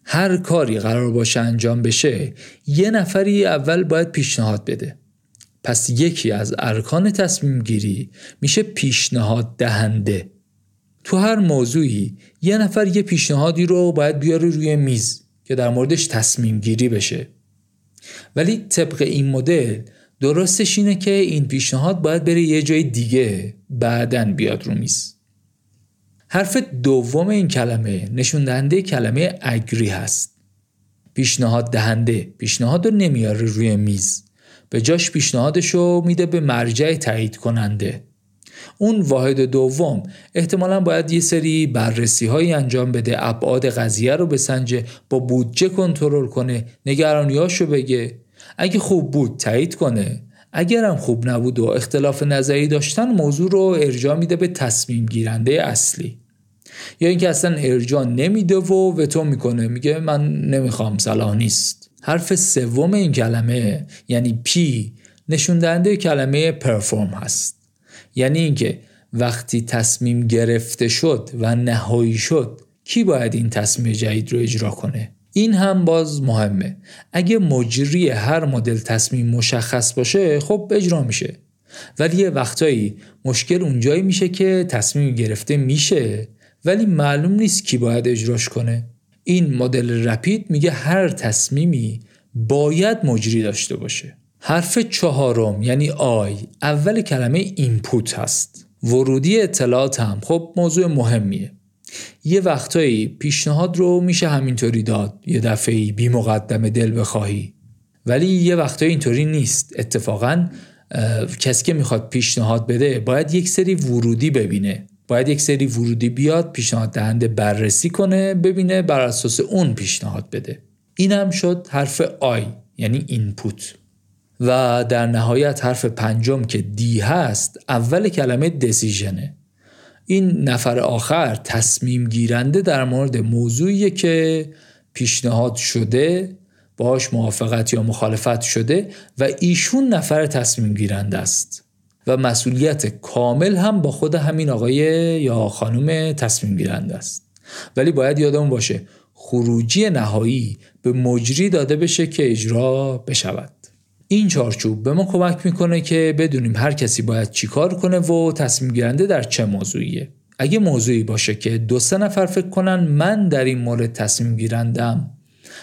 هر کاری قرار باشه انجام بشه یه نفری اول باید پیشنهاد بده. پس یکی از ارکان تصمیم گیری میشه پیشنهاد دهنده. تو هر موضوعی یه نفر یه پیشنهادی رو باید بیاره روی میز که در موردش تصمیم گیری بشه. ولی طبق این مدل درستش اینه که این پیشنهاد باید بره یه جای دیگه بعدن بیاد رو میز. حرف دوم این کلمه نشون دهنده کلمه اگری هست. پیشنهاد دهنده پیشنهاد رو نمیاره روی میز. به جاش پیشنهادش رو میده به مرجع تایید کننده. اون واحد دوم احتمالا باید یه سری بررسی هایی انجام بده ابعاد قضیه رو بسنجه با بودجه کنترل کنه نگرانیاشو بگه. اگه خوب بود تایید کنه. اگرم خوب نبود و اختلاف نظری داشتن موضوع رو ارجاع میده به تصمیم گیرنده اصلی. یا اینکه اصلا ارجاع نمیده و وتو می‌کنه. میگه من نمی‌خوام صلاح نیست. حرف سوم این کلمه یعنی پی نشون دهنده کلمه پرفورم هست. یعنی اینکه وقتی تصمیم گرفته شد و نهایی شد کی باید این تصمیم جدید رو اجرا کنه؟ این هم باز مهمه. اگه مجری هر مدل تصمیم مشخص باشه خب اجرا میشه. ولی یه وقتایی مشکل اونجایی میشه که تصمیم گرفته میشه ولی معلوم نیست کی باید اجراش کنه. این مدل رپید میگه هر تصمیمی باید مجری داشته باشه. حرف چهارم یعنی آی اول کلمه اینپوت هست. ورودی اطلاعات هم خب موضوع مهمیه. یه وقتایی پیشنهاد رو میشه همینطوری داد. یه دفعه بی مقدم دل بخواهی. ولی یه وقتایی اینطوری نیست. اتفاقا کسی که می‌خواد پیشنهاد بده باید یک سری ورودی ببینه. باید یک سری ورودی بیاد پیشنهاد دهنده بررسی کنه ببینه بر اساس اون پیشنهاد بده. این هم شد حرف آی یعنی اینپوت و در نهایت حرف پنجم که دی هست اول کلمه دسیژنه این نفر آخر تصمیم گیرنده در مورد موضوعی که پیشنهاد شده باهاش موافقت یا مخالفت شده و ایشون نفر تصمیم گیرنده است. و مسئولیت کامل هم با خود همین آقای یا خانم تصمیم گیرنده است. ولی باید یادمون باشه خروجی نهایی به مجری داده بشه که اجرا بشود. این چارچوب به ما کمک می‌کنه که بدونیم هر کسی باید چیکار کنه و تصمیم گیرنده در چه موضوعیه. اگه موضوعی باشه که دو سه نفر فکر کنن من در این مورد تصمیم گیرندم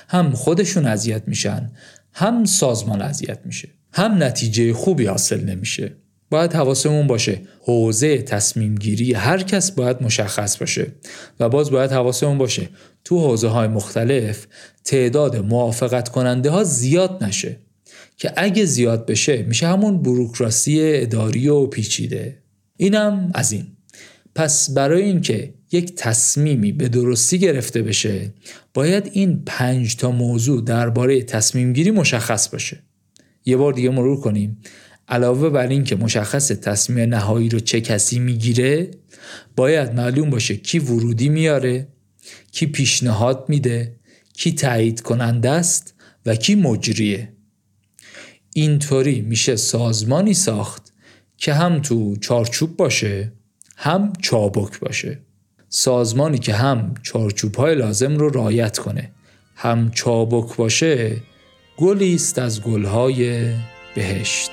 هم خودشون اذیت میشن هم سازمان اذیت میشه هم نتیجه خوبی حاصل نمیشه. باید حواسمون باشه حوزه تصمیم گیری هر کس باید مشخص باشه. و باز باید حواسمون باشه تو حوزه های مختلف تعداد موافقت کننده ها زیاد نشه. که اگه زیاد بشه میشه همون بروکراسی اداری و پیچیده. اینم از این. پس برای اینکه یک تصمیمی به درستی گرفته بشه باید این پنج تا موضوع درباره تصمیم گیری مشخص باشه. یه بار دیگه مرور کنیم. علاوه بر اینکه مشخص تصمیم نهایی رو چه کسی می‌گیره باید معلوم باشه کی ورودی میاره کی پیشنهاد میده کی تایید کننده است و کی مجریه. اینطوری میشه سازمانی ساخت که هم تو چارچوب باشه هم چابک باشه. سازمانی که هم چارچوب های لازم رو رعایت کنه. هم چابک باشه گلی است از گلهای بهشت.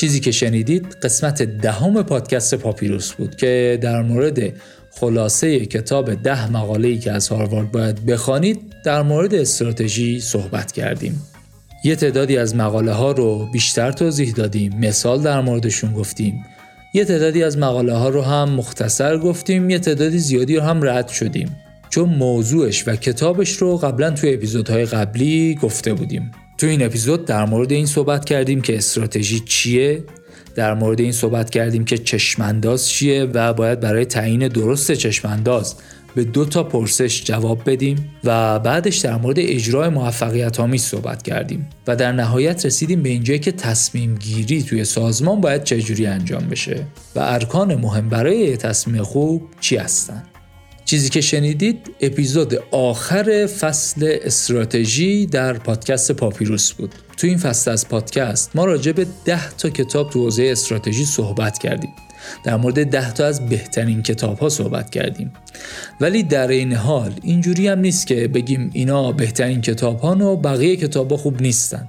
چیزی که شنیدید قسمت دهم پادکست پاپیروس بود که در مورد خلاصه کتاب ده مقاله که از هاروارد باید بخوانید در مورد استراتژی صحبت کردیم. یه تعدادی از مقاله ها رو بیشتر توضیح دادیم، مثال در موردشون گفتیم. یه تعدادی از مقاله ها رو هم مختصر گفتیم، یه تعدادی زیادی رو هم رد شدیم. چون موضوعش و کتابش رو قبلا توی اپیزودهای قبلی گفته بودیم. تو این اپیزود در مورد این صحبت کردیم که استراتژی چیه در مورد این صحبت کردیم که چشمانداز چیه و باید برای تعیین درست چشمانداز به دو تا پرسش جواب بدیم و بعدش در مورد اجرای موفقیت آمیز صحبت کردیم و در نهایت رسیدیم به اینجایی که تصمیم گیری توی سازمان باید چجوری انجام بشه و ارکان مهم برای تصمیم خوب چی هستن. چیزی که شنیدید اپیزود آخر فصل استراتژی در پادکست پاپیروس بود. تو این فصل از پادکست ما راجع به ده تا کتاب تو حوزه استراتژی صحبت کردیم. در مورد ده تا از بهترین کتاب ها صحبت کردیم. ولی در این حال اینجوری هم نیست که بگیم اینا بهترین کتاب و بقیه کتاب ها خوب نیستن.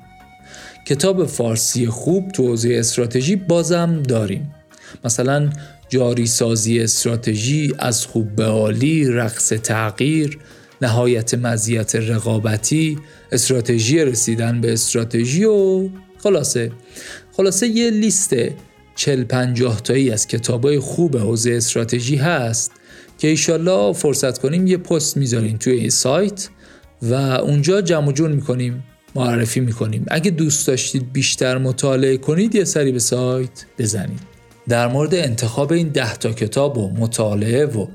کتاب فارسی خوب تو حوزه استراتژی بازم داریم. مثلا جاری سازی استراتژی از خوب به عالی رقص تغییر نهایت مزیت رقابتی استراتژی رسیدن به استراتژی و خلاصه. خلاصه یه لیست 40 50 تایی از کتابای خوب حوزه استراتژی هست که ایشالله فرصت کنیم یه پست می‌ذاریم توی این سایت و اونجا جمع جور می‌کنیم معرفی می‌کنیم. اگه دوست داشتید بیشتر مطالعه کنید یه سری به سایت بزنید. در مورد انتخاب این ده تا کتاب و مطالعه و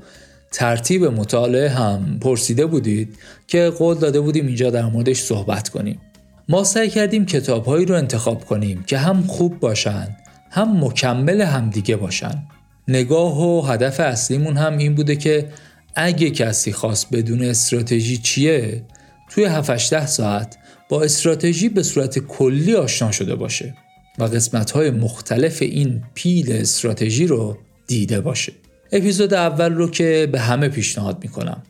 ترتیب مطالعه هم پرسیده بودید که قول داده بودیم اینجا در موردش صحبت کنیم. ما سعی کردیم کتابهایی رو انتخاب کنیم که هم خوب باشن هم مکمل همدیگه باشن. نگاه و هدف اصلیمون هم این بوده که اگه کسی خواست بدون استراتژی چیه توی 7 ساعت با استراتژی به صورت کلی آشنا شده باشه. و قسمت های مختلف این پیل استراتژی رو دیده باشه. اپیزود اول رو که به همه پیشنهاد می‌کنم.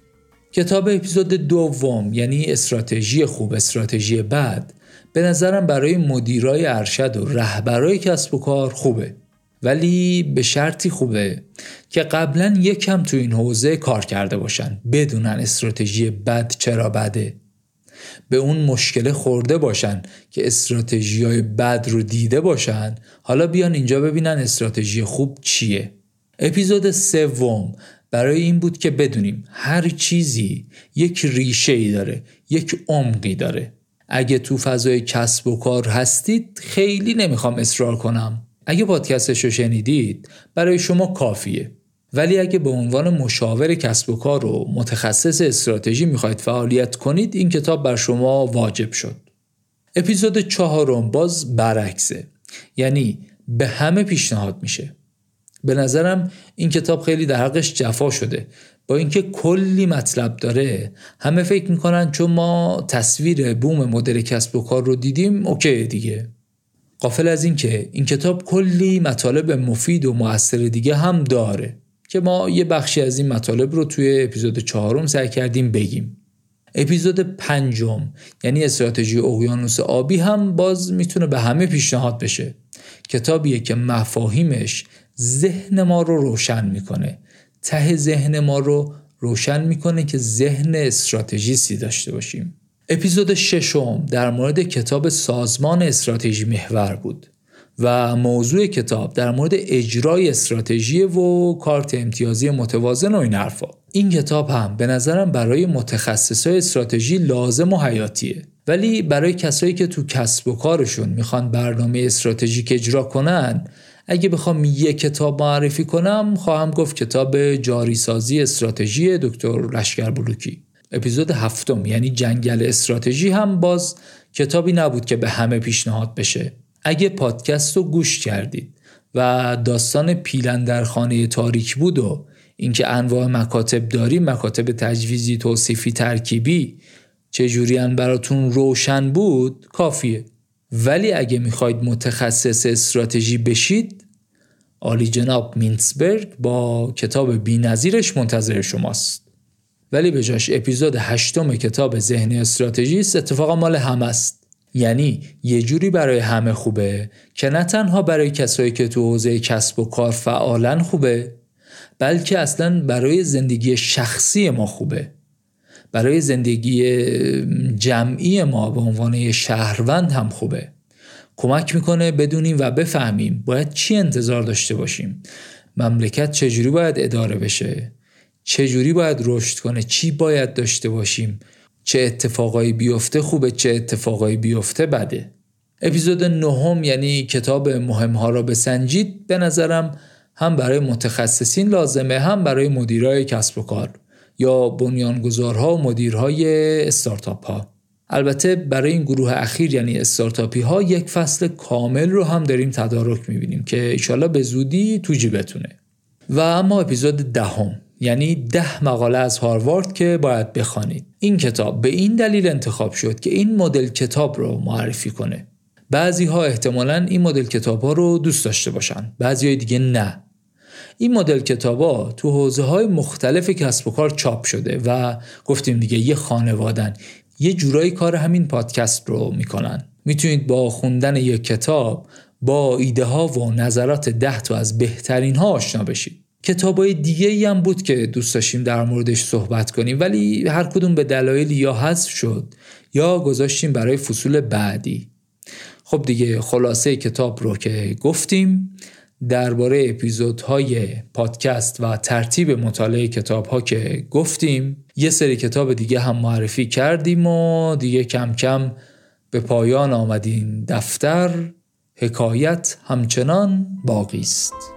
کتاب اپیزود دوم یعنی استراتژی خوب استراتژی بد به نظرم برای مدیرای ارشد و رهبرای کسب و کار خوبه. ولی به شرطی خوبه که قبلا یکم تو این حوزه کار کرده باشن بدونن استراتژی بد چرا بده. به اون مشکل خورده باشن که استراتژی های بد رو دیده باشن. حالا بیان اینجا ببینن استراتژی خوب چیه. اپیزود سوم برای این بود که بدونیم هر چیزی یک ریشه ای داره یک عمقی داره. اگه تو فضای کسب و کار هستید خیلی نمی‌خوام اصرار کنم. اگه پادکستش رو شنیدید برای شما کافیه. ولی اگه به عنوان مشاور کسب و کار و متخصص استراتژی می‌خواید فعالیت کنید این کتاب بر شما واجب شد. اپیزود چهارم باز برعکسه. یعنی به همه پیشنهاد میشه. به نظرم این کتاب خیلی در حقش جفا شده. با اینکه کلی مطلب داره همه فکر می‌کنن چون ما تصویر بوم مدل کسب و کار رو دیدیم اوکی دیگه. قافل از اینکه این کتاب کلی مطالب مفید و موثر دیگه هم داره. که ما یه بخشی از این مطالب رو توی اپیزود چهارم سعی کردیم بگیم. اپیزود پنجم یعنی استراتژی اقیانوس آبی هم باز می‌تونه به همه پیشنهاد بشه. کتابیه که مفاهیمش ذهن ما رو روشن می‌کنه. ته ذهن ما رو روشن می‌کنه که ذهن استراتژیستی داشته باشیم. اپیزود ششم در مورد کتاب سازمان استراتژی محور بود. و موضوع کتاب در مورد اجرای استراتژی و کارت امتیازی متوازن و این حرفا. این کتاب هم به نظرم برای متخصصای استراتژی لازم و حیاتیه. ولی برای کسایی که تو کسب و کارشون می‌خوان برنامه استراتژیک اجرا کنن اگه بخوام یه کتاب معرفی کنم خواهم گفت کتاب جاری سازی استراتژی دکتر لشکر بلوکی. اپیزود هفتم یعنی جنگل استراتژی هم باز کتابی نبود که به همه پیشنهاد بشه. اگه پادکست رو گوش کردید و داستان پیلن در خانه تاریک بود و اینکه انواع مکاتب داریم مکاتب تجویزی توصیفی ترکیبی چجوری براتون روشن بود کافیه. ولی اگه می‌خواید متخصص استراتژی بشید آلی جناب مینسبرگ با کتاب بینظیرش منتظر شماست. ولی به جاش اپیزود هشتم کتاب ذهن استراتژیست اتفاقا مال همه است. یعنی یه جوری برای همه خوبه که نه تنها برای کسایی که تو حوزه کسب و کار فعالن خوبه بلکه اصلا برای زندگی شخصی ما خوبه. برای زندگی جمعی ما به عنوان شهروند هم خوبه. کمک می‌کنه بدونیم و بفهمیم باید چی انتظار داشته باشیم. مملکت چجوری باید اداره بشه؟ چجوری باید رشد کنه؟ چی باید داشته باشیم؟ چه اتفاقایی بیفته خوبه چه اتفاقایی بیفته بده. اپیزود نهم یعنی کتاب مهم ها را بسنجید. به نظرم هم برای متخصصین لازمه هم برای مدیرای کسب و کار یا بنیانگذارها و مدیرهای استارتاپ ها البته برای این گروه اخیر یعنی استارتاپی ها یک فصل کامل رو هم داریم تدارک می‌بینیم که ایشالا به زودی تو جیبتونه و اما اپیزود دهم. یعنی ده مقاله از هاروارد که باید بخوانید. این کتاب به این دلیل انتخاب شد که این مدل کتاب رو معرفی کنه. بعضی ها احتمالا این مدل کتاب ها رو دوست داشته باشن بعضی های دیگه نه. این مدل کتابا تو حوزه های مختلف کسب و کار چاپ شده و گفتیم دیگه یه خانوادن. یه جورایی کار همین پادکست رو می‌کنن. می‌تونید با خوندن یک کتاب با ایده ها و نظرات ده تا از بهترین ها آشنا بشید. کتاب های دیگه ای هم بود که دوست داشتیم در موردش صحبت کنیم ولی هر کدوم به دلایل یا حذف شد یا گذاشتیم برای فصول بعدی. خب دیگه خلاصه کتاب رو که گفتیم درباره اپیزودهای پادکست و ترتیب مطالعه کتاب ها که گفتیم یه سری کتاب دیگه هم معرفی کردیم و دیگه کم کم به پایان آمدین. دفتر حکایت همچنان باقی است.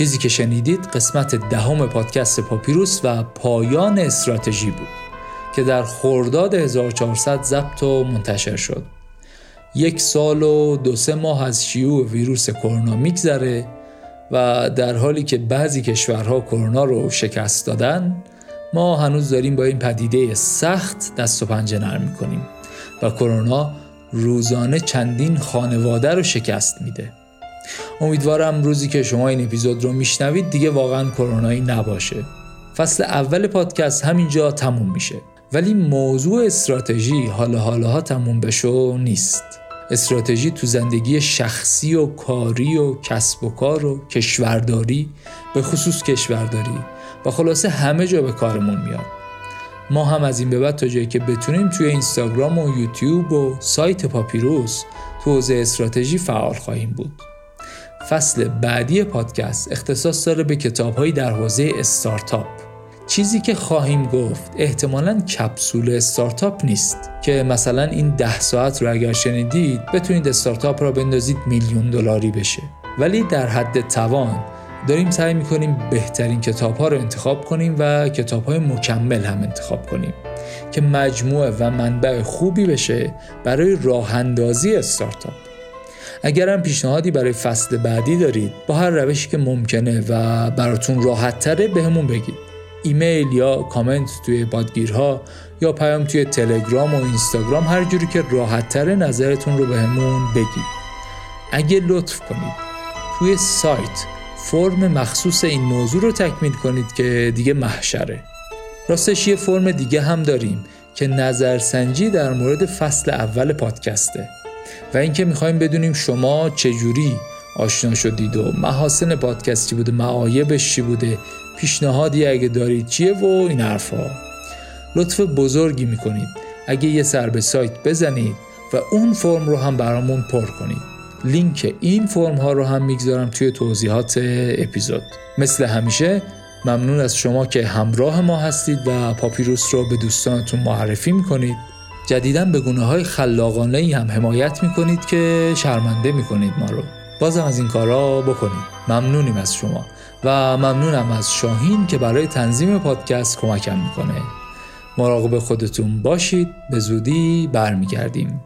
چیزی که شنیدید قسمت دهم پادکست پاپیروس و پایان استراتژی بود که در خرداد 1400 ضبط و منتشر شد. یک سال و دو سه ماه از شیوع ویروس کرونا میگذره و در حالی که بعضی کشورها کرونا رو شکست دادن ما هنوز داریم با این پدیده سخت دست و پنجه نرم می‌کنیم و کرونا روزانه چندین خانواده رو شکست میده. امیدوارم روزی که شما این اپیزود رو میشنوید دیگه واقعا کرونایی نباشه. فصل اول پادکست همینجا تموم میشه. ولی موضوع استراتژی حالا حالا تموم بشو نیست. استراتژی تو زندگی شخصی و کاری و کسب و کار و کشورداری به خصوص کشورداری و خلاصه همه جا به کارمون میاد. ما هم از این به بعد تا جایی که بتونیم توی اینستاگرام و یوتیوب و سایت پاپیروس تو حوزه استراتژی فعال خواهیم بود. فصل بعدی پادکست اختصاص داره به کتابهایی در حوزه استارتاپ. چیزی که خواهیم گفت احتمالا کپسول استارتاپ نیست که مثلا این ده ساعت رو اگر شنیدید بتونید استارتاپ را بندازید میلیون دلاری بشه. ولی در حد توان داریم سعی می‌کنیم بهترین کتاب ها رو انتخاب کنیم و کتاب های مکمل هم انتخاب کنیم که مجموعه و منبع خوبی بشه برای راه اندازی استارتاپ. اگرم پیشنهادی برای فصل بعدی دارید با هر روشی که ممکنه و براتون راحت تره بهمون بگید. ایمیل یا کامنت توی بادگیرها یا پیام توی تلگرام و اینستاگرام هر جوری که راحت تر نظرتون رو بهمون بگید. اگه لطف کنید توی سایت فرم مخصوص این موضوع رو تکمیل کنید که دیگه محشره. راستش یه فرم دیگه هم داریم که نظرسنجی در مورد فصل اول پادکسته. و اینکه می‌خوایم بدونیم شما چجوری آشنا شدید و محاسن پادکست چی بوده معایبش چی بوده پیشنهادی اگه دارید چیه و این حرفا. لطف بزرگی می‌کنید. اگه یه سر به سایت بزنید و اون فرم رو هم برامون پر کنید. لینک این فرم ها رو هم می‌گذارم توی توضیحات اپیزود. مثل همیشه ممنون از شما که همراه ما هستید و پاپیروس رو به دوستانتون معرفی می‌کنید. جدیدا به گونه های خلاقانه ای هم حمایت می‌کنید که شرمنده می‌کنید ما رو. بازم از این کارا بکنید. ممنونیم از شما و ممنونم از شاهین که برای تنظیم پادکست کمکم می‌کنه. مراقب خودتون باشید. به زودی برمیگردیم.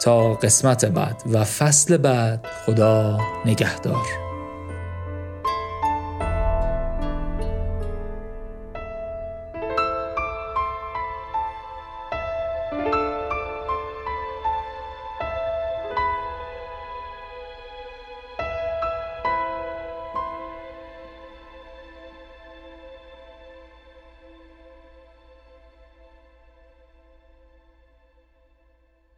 تا قسمت بعد و فصل بعد خدا نگهدار.